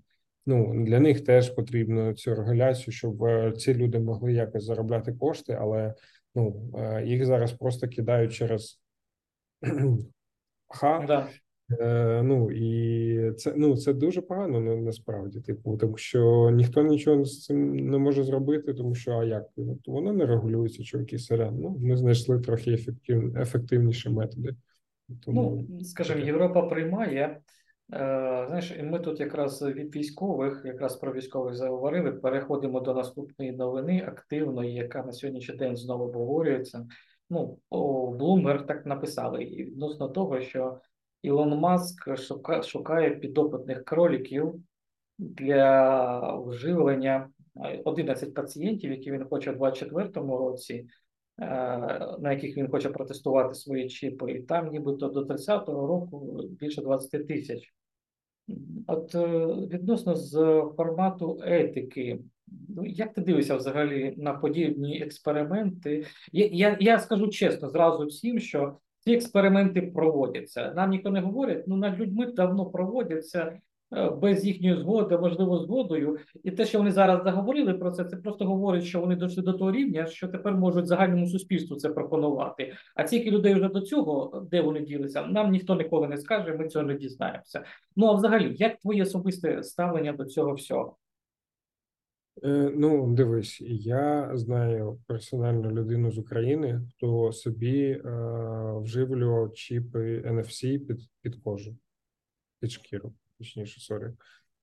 Ну для них теж потрібно цю регуляцію, щоб е, ці люди могли якось заробляти кошти, але ну е, їх зараз просто кидають через (clears throat) ха. Да. Е, ну і це ну це дуже погано на, насправді. Типу, тому що ніхто нічого з цим не може зробити, тому що а як От воно не регулюється, чуваки сорян. Ну ми знайшли трохи ефектив, ефективніші методи. Тому Ну, скажімо. Європа приймає. Е, знаєш, і ми тут якраз від військових, якраз про військових заговорили. Переходимо до наступної новини активної, яка на сьогоднішній день знову обговорюється. Ну, Bloomberg так написали і відносно того, що Ілон Маск шукає підопитних кроліків для вживлення е, 11 пацієнтів, які він хоче у 2024 році е, на яких він хоче протестувати свої чіпи, і там нібито до 30-го року більше 20 тисяч. От е, відносно з формату етики, Ну, як ти дивишся взагалі на подібні експерименти? Я, я, я скажу чесно, зразу всім, що ці експерименти проводяться. Нам ніхто не говорить, ну над людьми давно проводяться е, без їхньої згоди, можливо, згодою. І те, що вони зараз заговорили про це, це просто говорить, що вони дійшли до того рівня, що тепер можуть загальному суспільству це пропонувати. А тільки людей вже до цього, де вони ділися, нам ніхто ніколи не скаже, ми цього не дізнаємося. Ну а взагалі, як твоє особисте ставлення до цього всього? Е, Ну, дивись, я знаю персональну людину з України, хто собі е, вживлював чіпи NFC під, під кожу, під шкіру, точніше, sorry.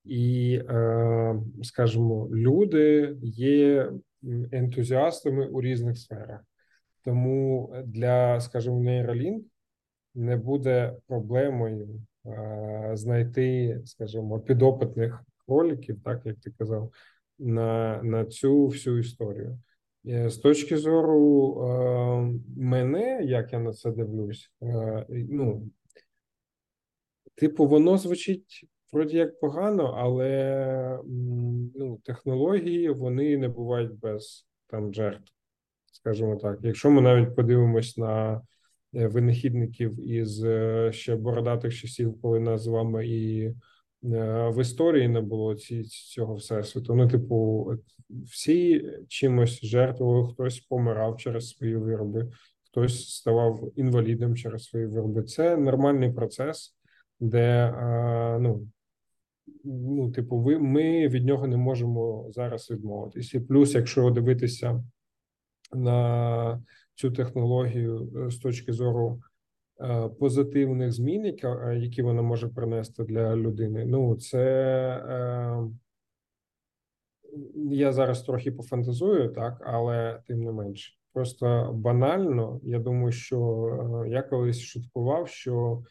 І, е, скажімо, люди є ентузіастами у різних сферах. Тому для, скажімо, Neuralink не буде проблемою е, знайти, скажімо, підопитних кроліків, так як ти казав, на на цю всю історію. Е, з точки зору е, мене, як я на це дивлюсь, е, ну, типу, воно звучить вроді як погано, але ну, технології вони не бувають без там жертв, скажімо так. Якщо ми навіть подивимось на е, винахідників із е, ще бородатих часів, коли нас з вами і в історії не було ці цього всесвіту. Ну, типу, всі чимось жертвували, хтось помирав через свої вироби, хтось ставав інвалідом через свої вироби. Це нормальний процес, де е, ну. Ну, типу, ви ми від нього не можемо зараз відмовитись. І плюс, якщо дивитися на цю технологію е, з точки зору Е, позитивних змін, які вона може принести для людини. Ну, це е, я зараз трохи пофантазую, так, але тим не менше. Просто банально, я думаю, що е, я колись шуткував, що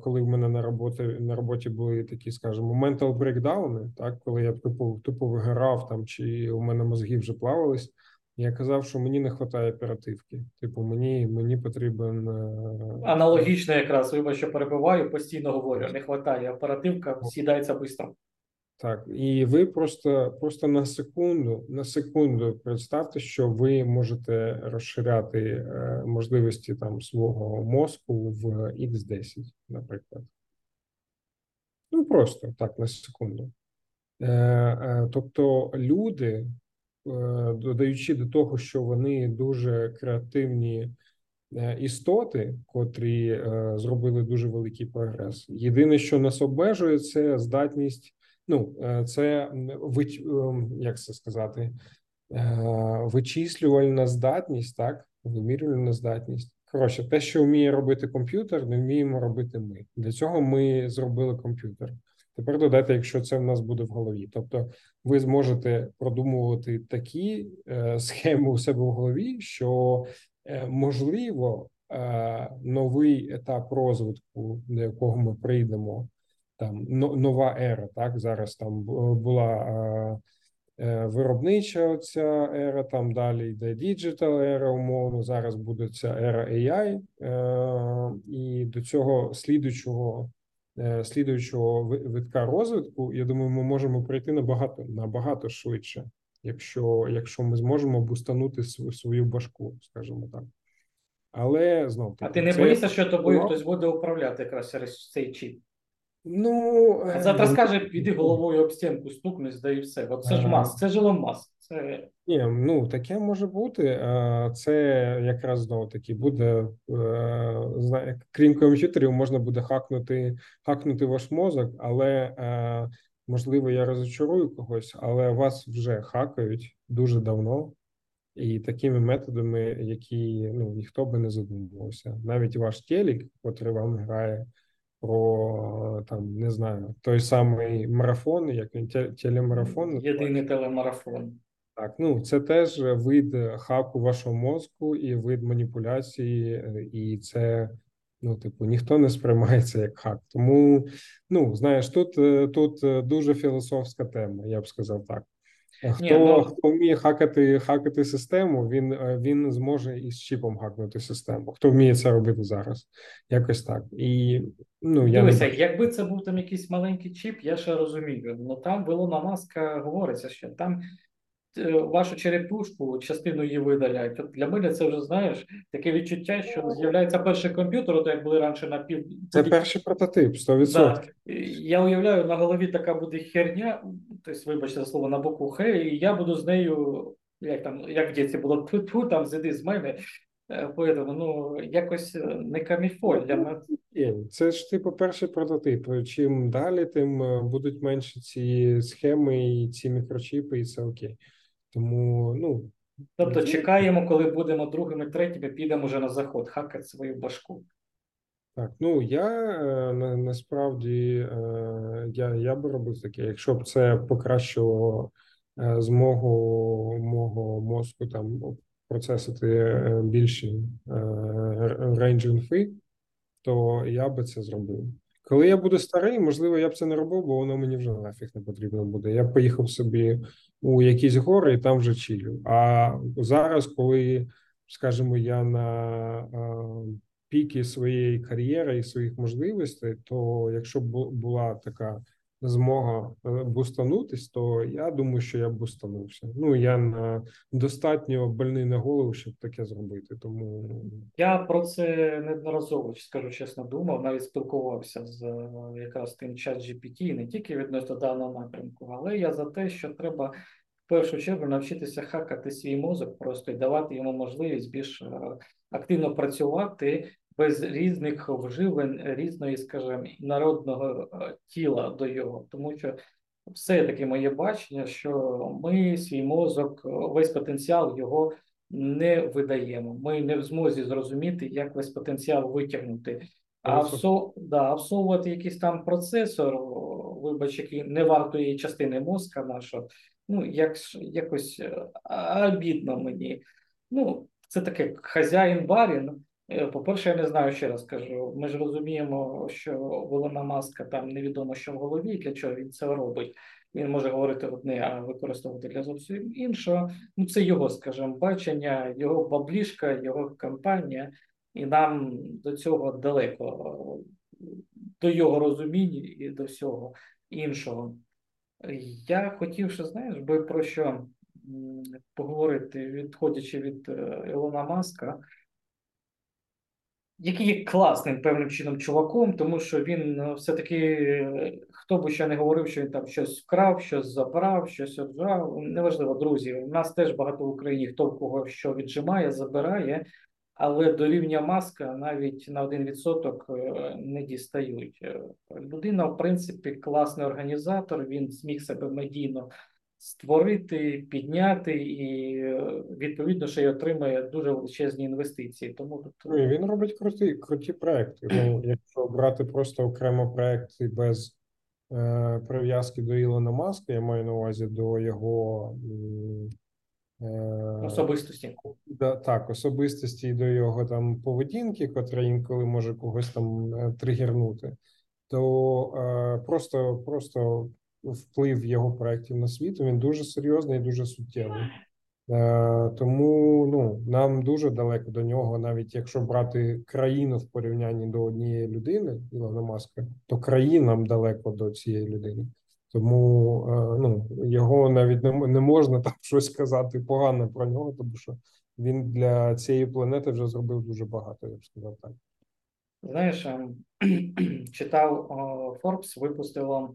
коли в мене на роботі на роботі були такі, скажімо, mental breakdown, так коли я тупо тупо вигорав там, чи у мене мозги вже плавались. Я казав, що мені не вистачає оперативки. Типу, мені мені потрібен е, аналогічно, якраз вибач, що перебуваю, постійно говорю: не вистачає оперативка, сідається швидко. Так, і ви просто просто на секунду, на секунду представте, що ви можете розширяти е, можливості там свого мозку в X10, наприклад. Ну просто так на секунду. Е, Тобто люди додаючи до того, що вони дуже креативні е, істоти, котрі е, зробили дуже великий прогрес. Єдине, що нас обмежує, це здатність. Ну, це як це сказати, вичислювальна здатність, так, вимірювальна здатність. Коротше, те, що вміє робити комп'ютер, не вміємо робити ми. Для цього ми зробили комп'ютер. Тепер додайте, якщо це в нас буде в голові. Тобто, ви зможете продумувати такі е, схеми у себе в голові, що е, можливо е, новий етап розвитку, до якого ми прийдемо, там но, нова ера. Так зараз там була. Е, е Виробнича ця ера, там далі йде digital ера, умовно. Зараз буде ця ера AI, е, і до цього слідучого Е, слідуючого витка розвитку, я думаю, ми можемо пройти набагато набагато швидше, якщо якщо ми зможемо бустанути свою башку, скажімо так. Але знов а ти не це... боїшся, що тобою хтось буде управляти якраз через цей чіп? Ну а завтра е, скаже, піди головою об стінку, стукнись, да і все. От це ж мас, це ж Мас. Це ні, ну таке може бути. Це якраз знову таки буде е, крім комп'ютерів, можна буде хакнути хакнути ваш мозок, але е, можливо я розочарую когось, але вас вже хакають дуже давно. І такими методами, які ну ніхто би не задумувався, навіть ваш телік, який вам грає про там не знаю той самий марафон, як він телемарафон. Єдиний телемарафон. Так, ну це теж вид хаку вашого мозку і вид маніпуляції, е, і це, ну, типу, ніхто не сприймається як хак. Тому, ну знаєш, тут е, тут е, дуже філософська тема, я б сказав так. Хто Ні, ну- хто вміє хакати хакати систему, він е, він зможе із чіпом хакнути систему. Хто вміє це робити зараз? Якось так. І ну я Дивися, не якби це був там якийсь маленький чіп, я ще розумію. Ну там Вилона Маска говориться, що там е, вашу черепушку, частину її видаляють. От для мене це вже знаєш таке відчуття, що з'являється перший комп'ютер, от як були раніше на пів. це перший прототип, 100%. Да. Я уявляю, на голові така буде херня, тобто, вибачте за слово, на букву Х, і я буду з нею, як там, як в дітці було ту там зійди з мене. Е, Поэтому, ну, якось е, не каміфоль для мене. Це ж типу перший прототип. Чим далі, тим е, будуть менше ці схеми і ці мікрочіпи, і це окей. Тому ну Тобто чекаємо, коли будемо другими, третіми, підемо вже на заход, хакати свою башку. Так, ну я е, на, насправді е, я, я би робив таке, якщо б це покращило е, змогу мого мозку там процесити більші range інфи, то я би це зробив. Коли я буду старий, можливо, я б це не робив, бо воно мені вже нафіг не потрібно буде. Я б поїхав собі у якісь гори і там вже чилю. А зараз, коли, скажімо, я на е, піки своєї кар'єри і своїх можливостей, то якщо б була така змога е, бустанутись, то я думаю, що я б бустанувся. Ну я на достатньо больний на голову, щоб таке зробити. Тому Я про це неодноразово, скажу чесно, думав, навіть спілкувався з е, якраз тим чат GPT, не тільки відносно даного напрямку, але я за те, що треба в першу чергу навчитися хакати свій мозок просто і давати йому можливість більш е, активно працювати без різних вживлень, різної, скажімо, народного е, тіла до його, тому що все таки моє бачення, що ми свій мозок, весь потенціал його не видаємо. Ми не в змозі зрозуміти, як весь потенціал витягнути. А всо, да, всовувати якийсь там процесор, вибач, який не вартої частини мозка нашого, ну, як, якось е, обідно мені. Ну, це таке хазяїн барін. Е, По-перше, я не знаю, ще раз кажу. Ми ж розуміємо, що в Ілона Маска там невідомо, що в голові, для чого він це робить. Він може говорити одне, а використовувати для зовсім іншого. Ну, це його, скажімо, бачення, його баблішка, його кампанія, і нам до цього далеко, до його розуміння і до всього іншого. Я хотів ще, знаєш, би про що поговорити, відходячи від е, Ілона Маска, який є класним певним чином чуваком, тому що він е, все-таки, е, хто би ще не говорив, що він там щось вкрав, щось забрав, щось отжав. Неважливо, друзі. У нас теж багато в Україні, хто в кого що віджимає, забирає, але до рівня маска навіть на 1% е, не дістають. Людина, в принципі, класний організатор, він зміг себе медійно створити, підняти і е, відповідно ще й отримає дуже величезні інвестиції. Тому Ну, і він робить круті, круті проекти. (clears throat) Ну, якщо брати просто окремо проекти без е, прив'язки до Ілона Маска, я маю на увазі до його е, особистості. да, так, особистості і до його там поведінки, котра інколи може когось там е, тригернути, то е, просто, просто вплив його проєктів на світ він дуже серйозний і дуже суттєвий. Е, Тому ну нам дуже далеко до нього, навіть якщо брати країну в порівнянні до однієї людини, Ілона Маска, то країнам далеко до цієї людини. Тому е, ну його навіть не, не можна там (laughs) щось сказати погано про нього, тому що він для цієї планети вже зробив дуже багато, я б сказав так. Знаєш, ем, (clears throat) читав Forbes випустило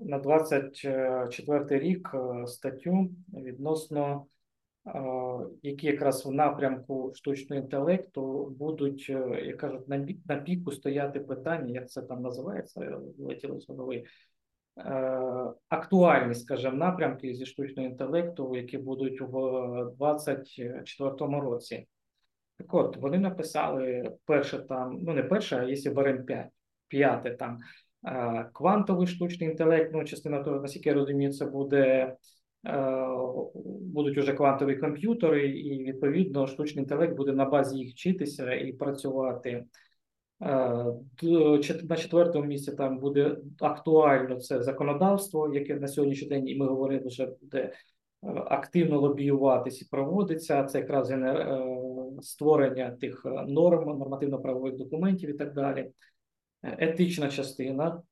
на 24 рік е, статтю відносно, е, які якраз в напрямку штучного інтелекту будуть, е, як кажуть, на, піку стояти питання, як це там називається, вилетіло з голови. е, Актуальні, скажімо, напрямки зі штучного інтелекту, які будуть в 2024 році. Так от, вони написали перше там, ну не перше, а якщо беремо п'яте там е, квантовий штучний інтелект, ну частина того, наскільки я розумію, це буде е, будуть уже квантові комп'ютери, і відповідно штучний інтелект буде на базі їх вчитися і працювати. На четвертому місці там буде актуально це законодавство, яке на сьогоднішній день, і ми говорили, вже буде активно лобіюватись і проводиться. Це якраз створення тих норм, нормативно-правових документів і так далі. Етична частина,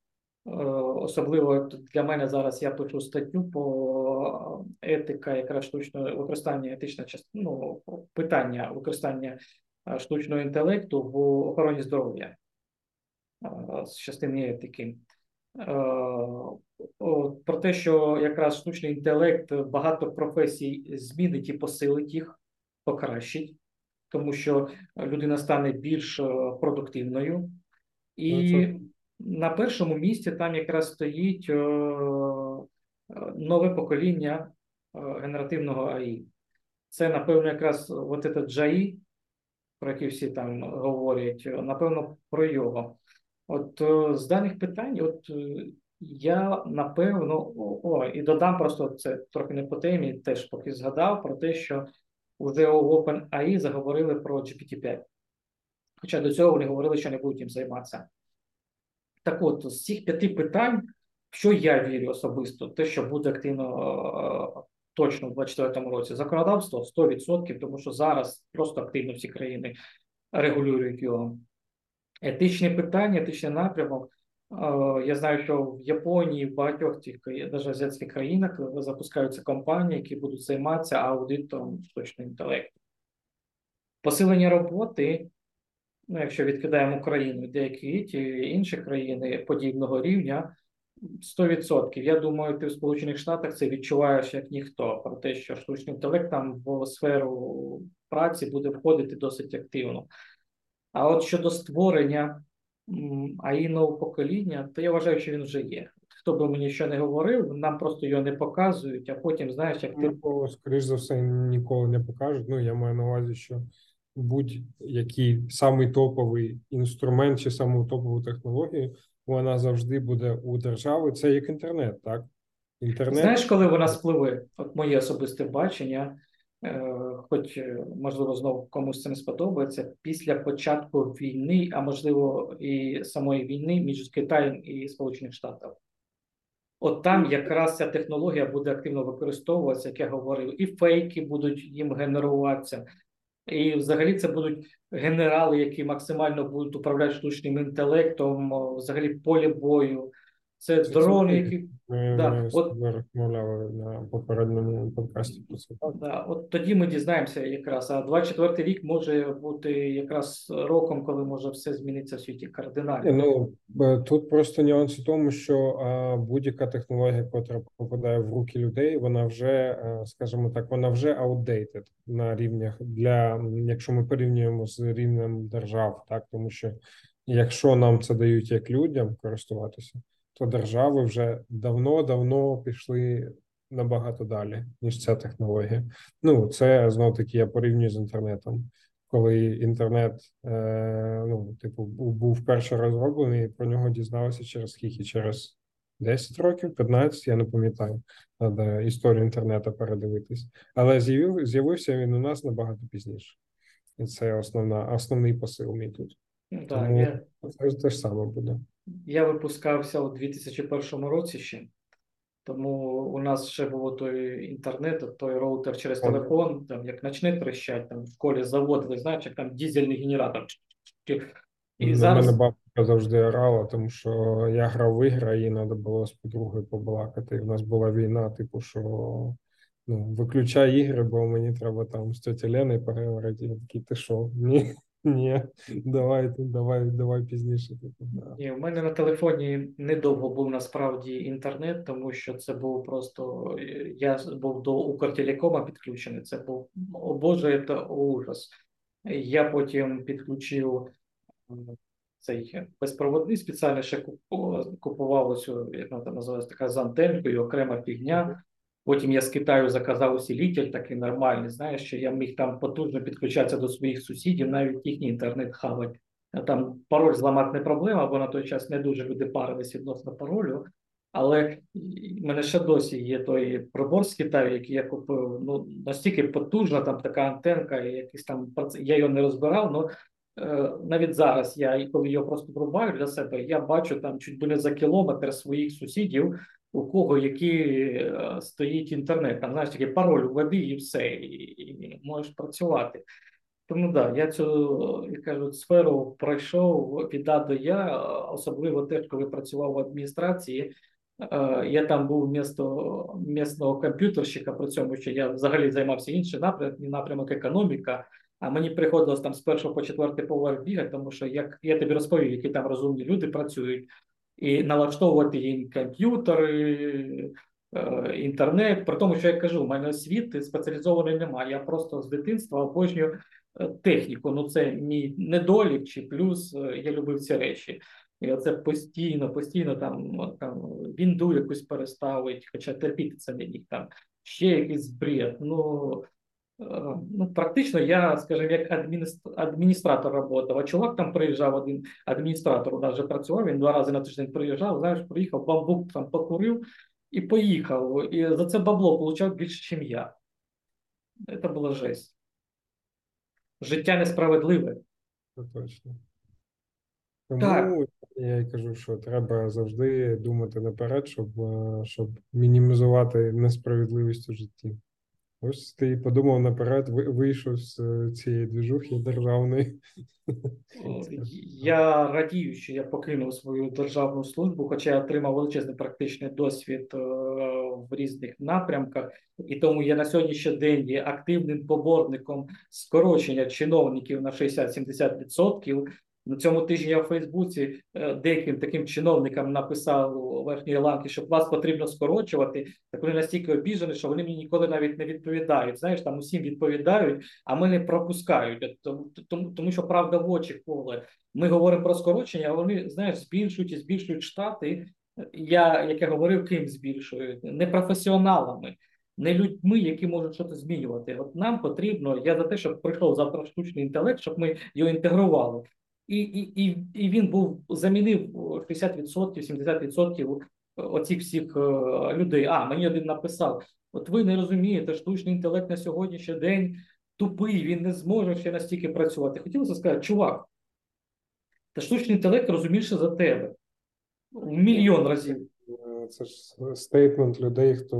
Е, особливо для мене зараз я пишу статтю по етика, якраз штучного використання етична ну, питання використання е, штучного інтелекту в охороні здоров'я е, з частини етики. Про те, що якраз штучний інтелект багато професій змінить і посилить їх, покращить, тому що людина стане більш продуктивною і. Ну, на першому місці там якраз стоїть е, нове покоління е, генеративного АІ. Це, напевно, якраз от этот JAI, про який всі там говорять, напевно, про його. От е, з даних питань, от я напевно, о, і додам просто це трохи не по темі, теж поки згадав про те, що вже у OpenAI заговорили про GPT-5. Хоча до цього вони говорили, що не будуть їм займатися. Так от, з цих п'яти питань, що я вірю особисто, те, що буде активно е, точно в 2024 році, законодавство 100%, тому що зараз просто активно всі країни регулюють його. Етичні питання, етичний напрямок. Е, я знаю, що в Японії, в багатьох тих навіть азіатських країнах запускаються компанії, які будуть займатися аудитом штучного інтелекту. Посилення роботи ну, якщо відкидаємо Україну, деякі ті інші країни подібного рівня, 100%. Я думаю, ти в Сполучених Штатах це відчуваєш як ніхто про те, що штучний інтелект там в сферу праці буде входити досить активно. А от щодо створення АІ нового покоління, то я вважаю, що він вже є. Хто би мені що не говорив, нам просто його не показують, а потім знаєш, як ти скоріш за все ніколи не покажуть. Ну я маю на увазі, що будь-який самий топовий інструмент чи саму топову технологію, вона завжди буде у держави. Це як інтернет, так? Інтернет. Знаєш, коли вона спливе? От моє особисте бачення, е, хоч е, можливо знову комусь це не сподобається, після початку війни, а можливо і самої війни між Китаєм і Сполучених Штатів. От там якраз ця технологія буде активно використовуватися, як я говорив, і фейки будуть їм генеруватися, і взагалі це будуть генерали, які максимально будуть управляти штучним інтелектом, взагалі полі бою. Це, дрони, які ми, да, ми от, розмовляли на попередньому подкасті про це. Да, От тоді ми дізнаємося якраз. А 24 рік може бути якраз роком, коли може все змінитися в світі кардинально. Ну тут просто нюанс у тому, що а, будь-яка технологія, яка попадає в руки людей, вона вже, а, скажімо так, вона вже outdated на рівнях для якщо ми порівнюємо з рівнем держав, так тому що якщо нам це дають як людям користуватися то держави вже давно-давно пішли набагато далі, ніж ця технологія. Ну, це знов таки я порівнюю з інтернетом. Коли інтернет, е, ну, типу, був вперше розроблений, про нього дізналися через скільки? Через 10 років, 15, я не пам'ятаю. Треба історію інтернету передивитись. Але з'явив, з'явився він у нас набагато пізніше. І це основна, основний посил мій тут. Так, Тому я... це те ж саме буде. Я випускався у 2001 році ще, тому у нас ще було той інтернет, той роутер через телефон, там як почне трещать, там в школі заводили, знаєш, як там дізельний генератор. І На зараз... мене бабка завжди орала, тому що я грав в ігри, і треба було з подругою побалакати. І в нас була війна, типу, що ну, виключай ігри, бо мені треба там з тьоті Леною переговорити. Я такий, ти що? Ні. Ні, давай, давай, давай пізніше. Ні, у мене на телефоні недовго був насправді інтернет, тому що це був просто я був до Укртелекома підключений. Це був о Боже, це ужас. Я потім підключив цей безпроводний спеціально ще купував ось, як вона там називається, така з антенкою, окрема фігня. Потім я з Китаю заказав усилитель такий нормальний, знаєш, що я міг там потужно підключатися до своїх сусідів, навіть їхній інтернет хавать. Там пароль зламати не проблема, бо на той час не дуже люди парились відносно паролю. Але в мене ще досі є той прибор з Китаю, який я купив. Ну настільки потужна, там така антенка, і якийсь там я його не розбирав, але навіть зараз я, коли його просто врубаю для себе, я бачу там чуть біля за кілометр своїх сусідів, у кого який е, стоїть інтернет. Там знаєш такий пароль введи і все, і, і можеш працювати. Тому да, я цю як кажуть, сферу пройшов від А до Я, особливо теж, коли працював в адміністрації. Е, я там був місто місного комп'ютерщика, при цьому що я взагалі займався іншим напрямок, напрямок економіка. А мені приходилось там з першого по четвертий поверх бігати, тому що як я тобі розповів, які там розумні люди працюють, і налаштовувати їм комп'ютери, е, інтернет. При тому, що я кажу, у мене освіти спеціалізованої немає. Я просто з дитинства обожнюю е, техніку. Ну це мій недолік чи плюс. Е, я любив ці речі. І оце постійно, постійно там там вінду якусь переставить, хоча терпіти це не міг там ще якийсь бред. Ну ну, практично я, скажімо, як адміністратор працював, а чувак там приїжджав один адміністратор, у нас вже працював, він два рази на тиждень приїжджав, знаєш, приїхав, бамбук там покурив і поїхав. І за це бабло отримав більше, ніж я. Це була жесть. Життя несправедливе. Це точно. Тому так. я й кажу, що треба завжди думати наперед, щоб, е, щоб мінімізувати несправедливість у житті. Ось ти подумав наперед, вийшов з е, цієї двіжухи державної. (laughs) Я радію, що я покинув свою державну службу, хоча я отримав величезний практичний досвід е, в різних напрямках, і тому я на сьогоднішній день є активним поборником скорочення чиновників на 60-70%. На цьому тижні я в Фейсбуці е, деяким таким чиновникам написав у верхньої ланки, що вас потрібно скорочувати. Так вони настільки обіжені, що вони мені ніколи навіть не відповідають. Знаєш, там усім відповідають, а мене пропускають. Тому, тому, тому що правда в очі коле. Ми говоримо про скорочення, а вони знаєш, збільшують і збільшують штати. Я як я говорив, ким збільшують не професіоналами. Не людьми, які можуть щось змінювати. От нам потрібно, я за те, щоб прийшов завтра штучний інтелект, щоб ми його інтегрували і і, і, він був замінив 60%, 70% оцих всіх е, людей. А мені один написав: от ви не розумієте, штучний інтелект на сьогоднішній день тупий, він не зможе ще настільки працювати. Хотілося сказати, чувак, та штучний інтелект розуміше за тебе в мільйон разів. Це ж стейтмент людей, хто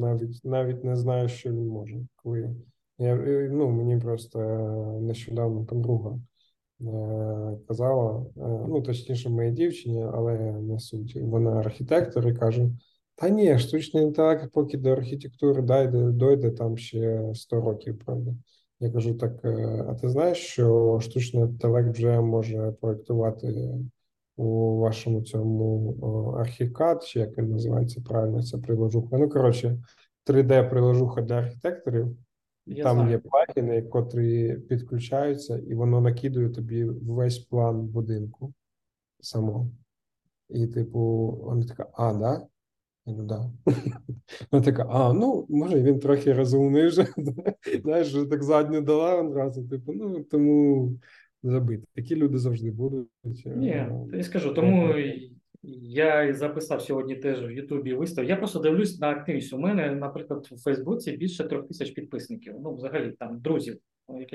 навіть навіть не знає, що він може. Коли я ну мені просто нещодавно подруга Е, казала, е, ну точніше, моїй дівчині, але не суть. Вона архітектор і каже: Та ні, штучний інтелект, поки до архітектури дойде, дойде там ще 100 років, правда. Я кажу: так, е, а ти знаєш, що штучний інтелект вже може проєктувати у вашому цьому архікад, чи як він називається правильно, ця приложуха? Ну, коротше, 3D-приложуха для архітекторів. Я Там знаю. є плагіни, котрі підключаються, і воно накидує тобі весь план будинку самого. І, типу, вона така, а, да? Я говорю, да. (laughs) Вона така, а, ну, може, він трохи розумний вже. (laughs) Знаєш, вже так задню дала одразу. Типу, ну, тому забити. Такі люди завжди будуть. Ні, я скажу, тому я записав сьогодні теж в Ютубі вистав. Я просто дивлюсь на активність. У мене, наприклад, у Фейсбуці більше трьох тисяч підписників. Ну, взагалі, там друзів. Ну.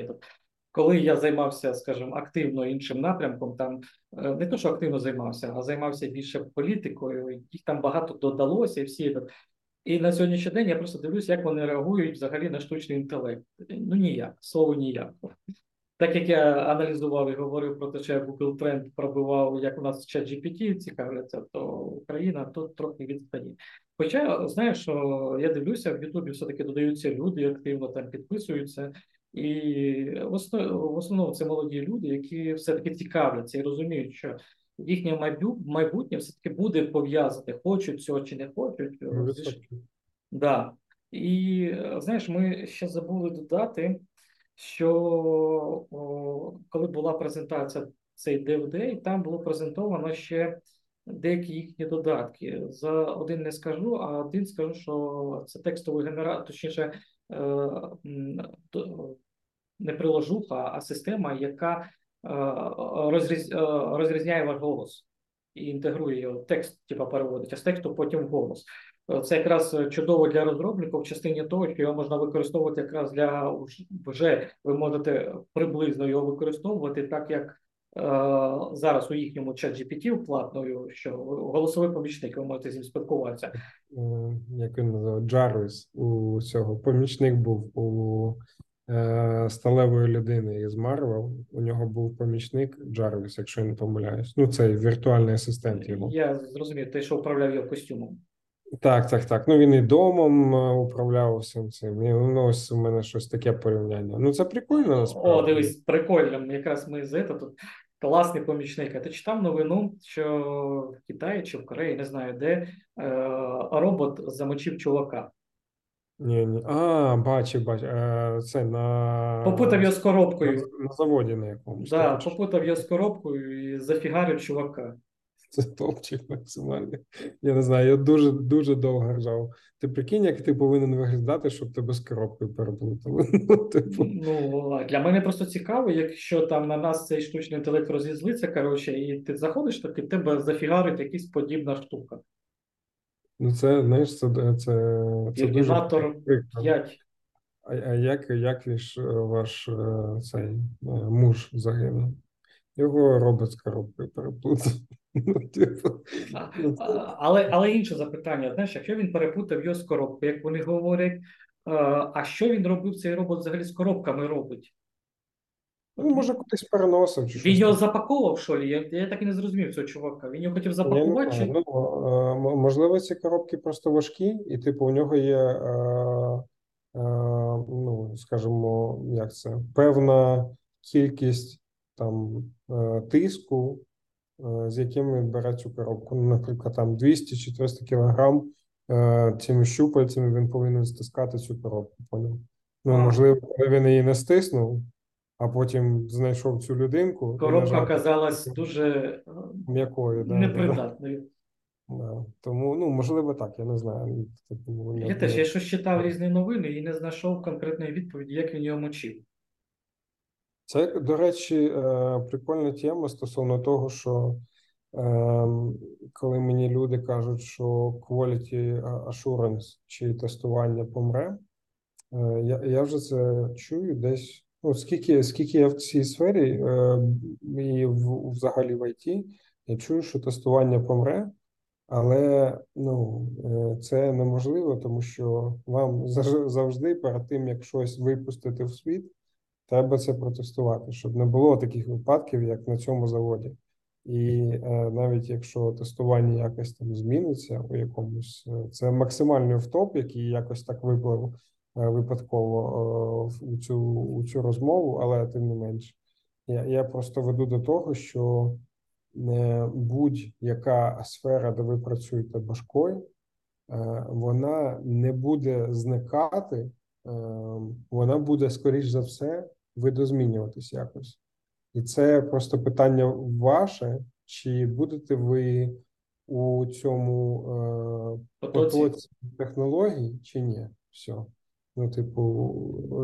Коли я займався, скажімо, активно іншим напрямком, там е, не то, що активно займався, а займався більше політикою. Їх там багато додалося, і всі і на сьогоднішній день я просто дивлюсь, як вони реагують взагалі на штучний інтелект. Ну ніяк, слово ніяк. Так як я аналізував і говорив про те, що я Google Trend пробивав, як у нас чат GPT цікавляться, то Україна тут трохи відстає. Хоча знаєш, що я дивлюся, в Ютубі все-таки додаються люди, активно там підписуються, і в основному, це молоді люди, які все-таки цікавляться і розуміють, що їхнє майбутнє все-таки буде пов'язати, хочуть цього чи не хочуть. Да. І знаєш, ми ще забули додати що о, коли була презентація цей DVD, там було презентовано ще деякі їхні додатки. За один не скажу, а один скажу, що це текстовий генератор, точніше, е, не приложуха, а система, яка е, е, розрізняє ваш голос і інтегрує його текст, типу переводить, а з тексту потім в голос. це якраз чудово для розробників в частині того, що його можна використовувати якраз для вже ви можете приблизно його використовувати, так як е, зараз у їхньому чат GPT платною, що голосовий помічник, ви можете з ним спілкуватися. Е, Як він називав? Джарвіс у цього помічник був у сталевої людини із Марвел. У нього був помічник Джарвіс, якщо я не помиляюсь. Ну, цей віртуальний асистент його. Я зрозумів, той, що управляв його костюмом. Так, так, так. Ну він і домом е, управляв всім цим. І ну, ось у мене щось таке порівняння. Ну, це прикольно насправді. О, дивись, прикольно. Якраз ми з тут класний помічник. А ти читав новину, що в Китаї чи в Кореї, не знаю де, е, робот замочив чувака. Ні, ні. А, бачив, бачив. Е, Це на Попутав його з коробкою. на, на заводі на якомусь. Да, коротше. попутав його з коробкою і зафігарив чувака. Це топчик максимальний. Я не знаю, я дуже дуже довго ржав. Ти прикинь, як ти повинен виглядати, щоб тебе з коробкою переплутали. (laughs) Ну, типу, Ну, а для мене просто цікаво, якщо там на нас цей штучний інтелект розізлиться, коротше, і ти заходиш, так і тебе зафігарить якась подібна штука. Ну це знаєш, це, це, це дуже Термінатор прикро. 5. А, а як, як ваш, ваш е, цей е, муж загинув? Його робот з коробкою переплутав. Ну, типу, ну, Але, але інше запитання, знаєш, якщо він перепутав його з коробкою, як вони говорять, е, а що він робив, цей робот взагалі з коробками робить? Ну, може, кудись переносив чи Він щось. його запаковував, що лі? Я, я так і не зрозумів цього чувака. Він його хотів Я не запакувати знаю. чи Ну, е, м- можливо, ці коробки просто важкі, і, типу, у нього є, е, е, ну, скажімо, як це, певна кількість там е, тиску, е, з яким він бере цю коробку. Ну, наприклад, там 200 чи 300 кілограм е, цими щупальцями він повинен стискати цю коробку. Поняв? Ну, А. можливо, коли він її не стиснув, а потім знайшов цю людинку, коробка оказалась дуже е, м'якою. Да, да, да. непридатною. Да. Тому, ну, можливо, так, я не знаю. Я теж я щось читав різні новини і не знайшов конкретної відповіді, як він його мочив. Це, до речі, е, прикольна тема стосовно того, що ем, коли мені люди кажуть, що quality assurance чи тестування помре, е, я, я вже це чую десь. Ну, скільки, я в цій сфері е, і взагалі в IT, я чую, що тестування помре, але ну, е, це неможливо, тому що вам завжди перед тим, як щось випустити в світ, треба це протестувати, щоб не було таких випадків, як на цьому заводі. І е, навіть якщо тестування якось там зміниться у якомусь, це максимальний втоп, який якось так виплив випадково е, у цю, у цю розмову, але тим не менш, я, я просто веду до того, що е, будь-яка сфера, де ви працюєте башкою, е, вона не буде зникати, е, вона буде, скоріш за все, видозмінюватись якось. І це просто питання ваше, чи будете ви у цьому е, Потоці. потоці технологій, чи ні? Все. Ну, типу,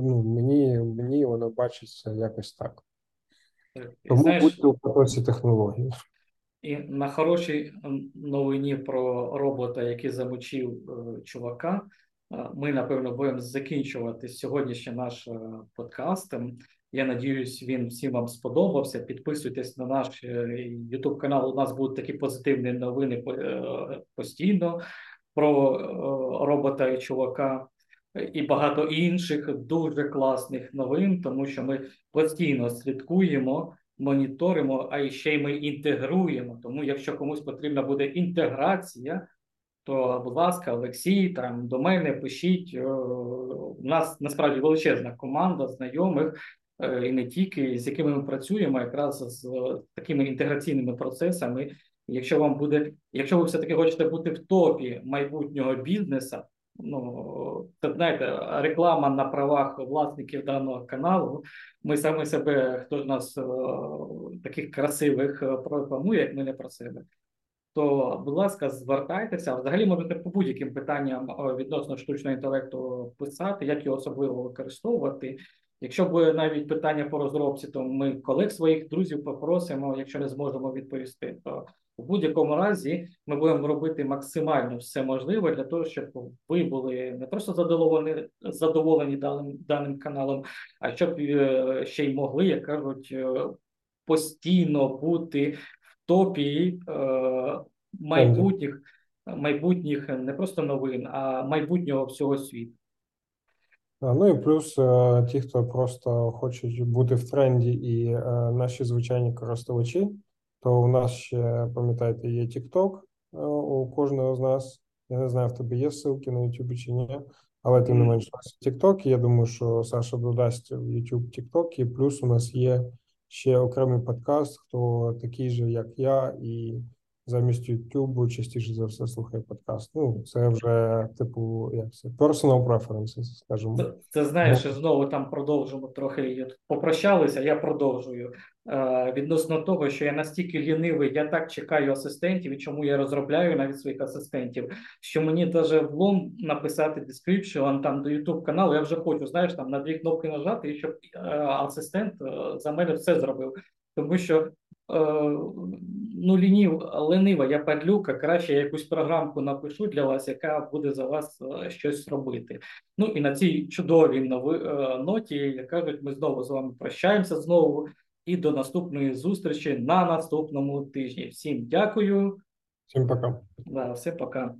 ну, мені, мені воно бачиться якось так. Тому знаєш, будьте у потоці технологій. І на хорошій новині про робота, який замочив е, чувака, е, ми напевно будемо закінчувати сьогоднішній наш е, подкаст. Я надіюсь, він всім вам сподобався. Підписуйтесь на наш е, YouTube канал. У нас будуть такі позитивні новини е, постійно про е, робота і чувака. І багато інших дуже класних новин, тому що ми постійно слідкуємо моніторимо, а ще й ми інтегруємо. Тому, якщо комусь потрібна буде інтеграція, то, будь ласка, Олексій, там до мене пишіть. Е, У нас насправді величезна команда знайомих, е, і не тільки з якими ми працюємо, якраз з такими інтеграційними процесами. Якщо вам буде, якщо ви все-таки хочете бути в топі майбутнього бізнесу, ну це знаєте, реклама на правах власників даного каналу. Ми саме себе, хто з нас е, таких красивих е, прорекламує, як ми не про себе. То, будь ласка, звертайтеся. Взагалі можете по будь-яким питанням е, відносно штучного інтелекту писати, як його особливо використовувати. Якщо буде навіть питання по розробці, то ми колег своїх друзів попросимо, якщо не зможемо відповісти, то у будь-якому разі ми будемо робити максимально все можливе для того, щоб ви були не просто задоволені задоволені даним даним каналом, а щоб е, ще й могли, як кажуть, е, постійно бути в топі е, майбутніх майбутніх не просто новин, а майбутнього всього світу. Ну і плюс е, ті, хто просто хочуть бути в тренді, і е, наші звичайні користувачі, то у нас ще, пам'ятаєте, є TikTok е, у кожного з нас. Я не знаю, в тебе є ссылки на YouTube чи ні, але тим не менш у нас є TikTok, я думаю, що Саша додасть в YouTube TikTok, і плюс у нас є ще окремий подкаст, хто такий же, як я, і замість YouTube частіше за все слухає подкаст. Ну, це вже типу, як це personal preferences, скажімо. Це, це знаєш, знову там продовжимо трохи. Попрощалися, я продовжую. Е, відносно того, що я настільки лінивий, я так чекаю асистентів, і чому я розробляю навіть своїх асистентів, що мені даже влом написати description там до YouTube каналу, я вже хочу, знаєш, там на дві кнопки нажати, і щоб е, асистент е, за мене все зробив. Тому що ну, лінів, ленива, я падлюка, краще я якусь програмку напишу для вас, яка буде за вас щось робити. Ну і на цій чудовій нови, ноті, як кажуть, ми знову з вами прощаємося знову. І до наступної зустрічі на наступному тижні. Всім дякую. Всім пока. Да, Всім пока.